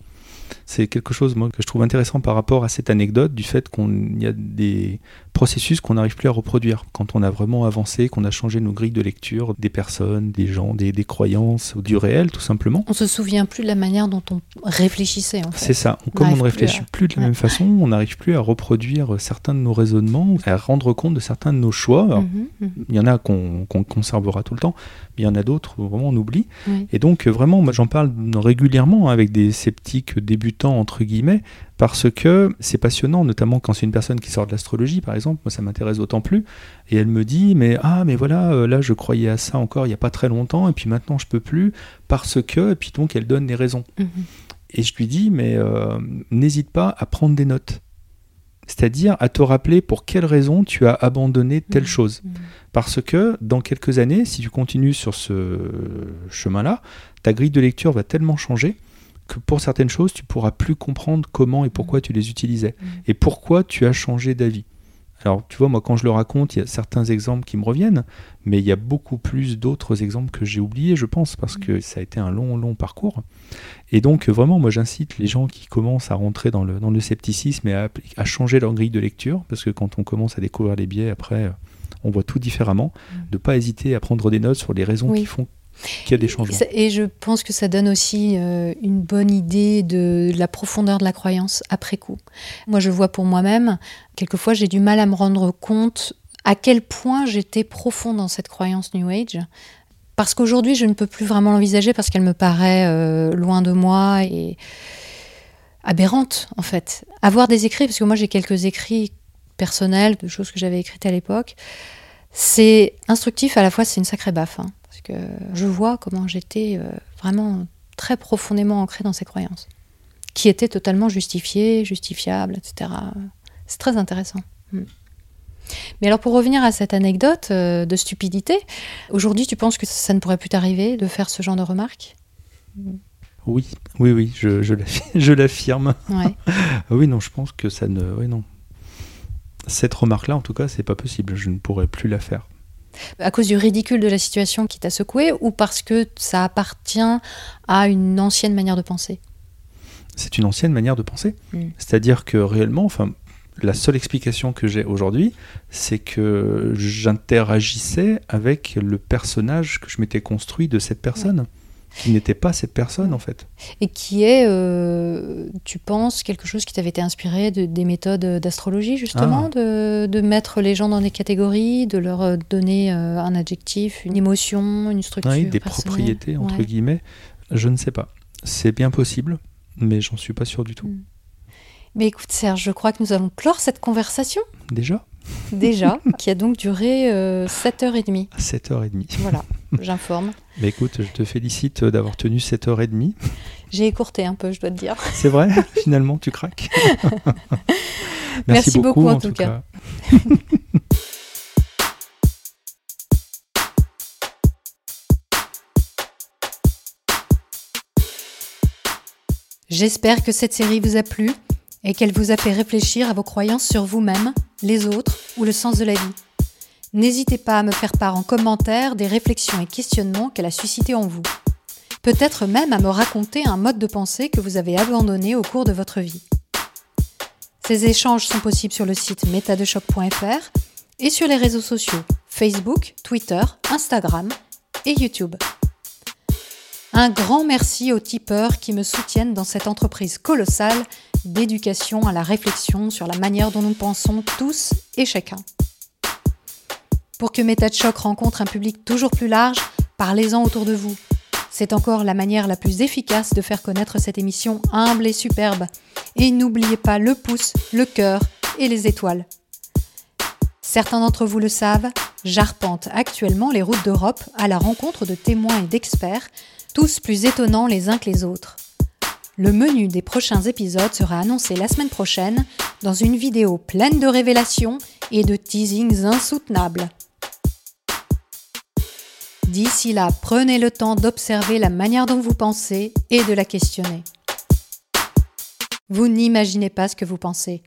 C: C'est quelque chose moi, que je trouve intéressant par rapport à cette anecdote du fait qu'il y a des processus qu'on n'arrive plus à reproduire quand on a vraiment avancé, qu'on a changé nos grilles de lecture des personnes, des gens, des, des croyances, du réel tout simplement.
B: On se souvient plus de la manière dont on réfléchissait en fait.
C: C'est ça. Comme on ne
B: plus
C: réfléchit
B: à-
C: plus de la
B: Ouais.
C: même façon, on n'arrive plus à reproduire certains de nos raisonnements, à rendre compte de certains de nos choix. Alors,
B: Mhm, mhm.
C: Il y en a qu'on qu'on conservera tout le temps, mais il y en a d'autres où vraiment on oublie.
B: Oui.
C: Et donc euh, vraiment, moi j'en parle régulièrement avec des sceptiques débutants entre guillemets, parce que c'est passionnant, notamment quand c'est une personne qui sort de l'astrologie, par exemple. Moi ça m'intéresse d'autant plus. Et elle me dit, mais ah mais voilà, euh, là je croyais à ça encore il n'y a pas très longtemps, et puis maintenant je peux plus parce que, et puis donc elle donne des raisons.
B: Mhm.
C: Et je lui dis, mais euh, n'hésite pas à prendre des notes. C'est-à-dire à te rappeler pour quelle raison tu as abandonné telle
B: Mhm.
C: chose.
B: Mhm.
C: Parce que dans quelques années, si tu continues sur ce chemin-là, ta grille de lecture va tellement changer que pour certaines choses, tu pourras plus comprendre comment et pourquoi tu les utilisais
B: Mhm.
C: et pourquoi tu as changé d'avis. Alors, tu vois, moi, quand je le raconte, il y a certains exemples qui me reviennent, mais il y a beaucoup plus d'autres exemples que j'ai oubliés, je pense, parce que ça a été un long, long parcours. Et donc, vraiment, moi, j'incite les gens qui commencent à rentrer dans le, dans le scepticisme et à, changer leur grille de lecture, parce que quand on commence à découvrir les biais, après, on voit tout différemment, de ne pas hésiter à prendre des notes sur les raisons
B: Oui.
C: qui font qu'il y a des changements.
B: Et je pense que ça donne aussi euh, une bonne idée de la profondeur de la croyance après coup. Moi, je vois pour moi-même, quelquefois, j'ai du mal à me rendre compte à quel point j'étais profond dans cette croyance New Age. Parce qu'aujourd'hui, je ne peux plus vraiment l'envisager parce qu'elle me paraît euh, loin de moi et aberrante, en fait. Avoir des écrits, parce que moi, j'ai quelques écrits personnels, de choses que j'avais écrites à l'époque, c'est instructif, à la fois, c'est une sacrée baffe. hein, que je vois comment j'étais euh, vraiment très profondément ancrée dans ces croyances, qui étaient totalement justifiées, justifiables, etc. C'est très intéressant. Mm. Mais alors pour revenir à cette anecdote euh, de stupidité, aujourd'hui tu penses que ça ne pourrait plus t'arriver de faire ce genre de remarques?
C: Oui, oui, oui, je, je l'affi- je l'affirme.
B: Ouais.
C: Oui, non, je pense que ça ne. Oui, non. Cette remarque-là, en tout cas, c'est pas possible. Je ne pourrais plus la faire.
B: À cause du ridicule de la situation qui t'a secoué ou parce que ça appartient à une ancienne manière de penser?
C: C'est une ancienne manière de penser.
B: Mm.
C: C'est-à-dire que réellement, enfin, la seule explication que j'ai aujourd'hui, c'est que j'interagissais avec le personnage que je m'étais construit de cette personne, qui n'était pas cette personne en fait.
B: Et qui est, euh, tu penses, quelque chose qui t'avait été inspiré de, des méthodes d'astrologie, justement,
C: Ah.
B: de, de mettre les gens dans des catégories, de leur euh, donner euh, un adjectif, une émotion, une structure.
C: Oui, des
B: personnelle?
C: propriétés entre
B: Ouais.
C: guillemets. Je ne sais pas. C'est bien possible, mais j'en suis pas sûr du tout.
B: Mm. Mais écoute, Serge, je crois que nous allons clore cette conversation,
C: Déjà,
B: déjà, qui a donc duré euh, 7h30.
C: à 7h30.
B: Voilà, j'informe.
C: Mais écoute, je te félicite d'avoir tenu 7h30.
B: J'ai écourté un peu, je dois te dire.
C: C'est vrai, finalement, tu craques.
B: Merci beaucoup, en tout
C: cas.
B: J'espère que cette série vous a plu et qu'elle vous a fait réfléchir à vos croyances sur vous-même, les autres ou le sens de la vie. N'hésitez pas à me faire part en commentaire des réflexions et questionnements qu'elle a suscités en vous. Peut-être même à me raconter un mode de pensée que vous avez abandonné au cours de votre vie. Ces échanges sont possibles sur le site metadechoc.fr et sur les réseaux sociaux Facebook, Twitter, Instagram et YouTube. Un grand merci aux tipeurs qui me soutiennent dans cette entreprise colossale d'éducation à la réflexion sur la manière dont nous pensons tous et chacun. Pour que Méta de rencontre un public toujours plus large, parlez-en autour de vous. C'est encore la manière la plus efficace de faire connaître cette émission humble et superbe. Et n'oubliez pas le pouce, le cœur et les étoiles. Certains d'entre vous le savent, j'arpente actuellement les routes d'Europe à la rencontre de témoins et d'experts, tous plus étonnants les uns que les autres. Le menu des prochains épisodes sera annoncé la semaine prochaine dans une vidéo pleine de révélations et de teasings insoutenables. D'ici là, prenez le temps d'observer la manière dont vous pensez et de la questionner. Vous n'imaginez pas ce que vous pensez.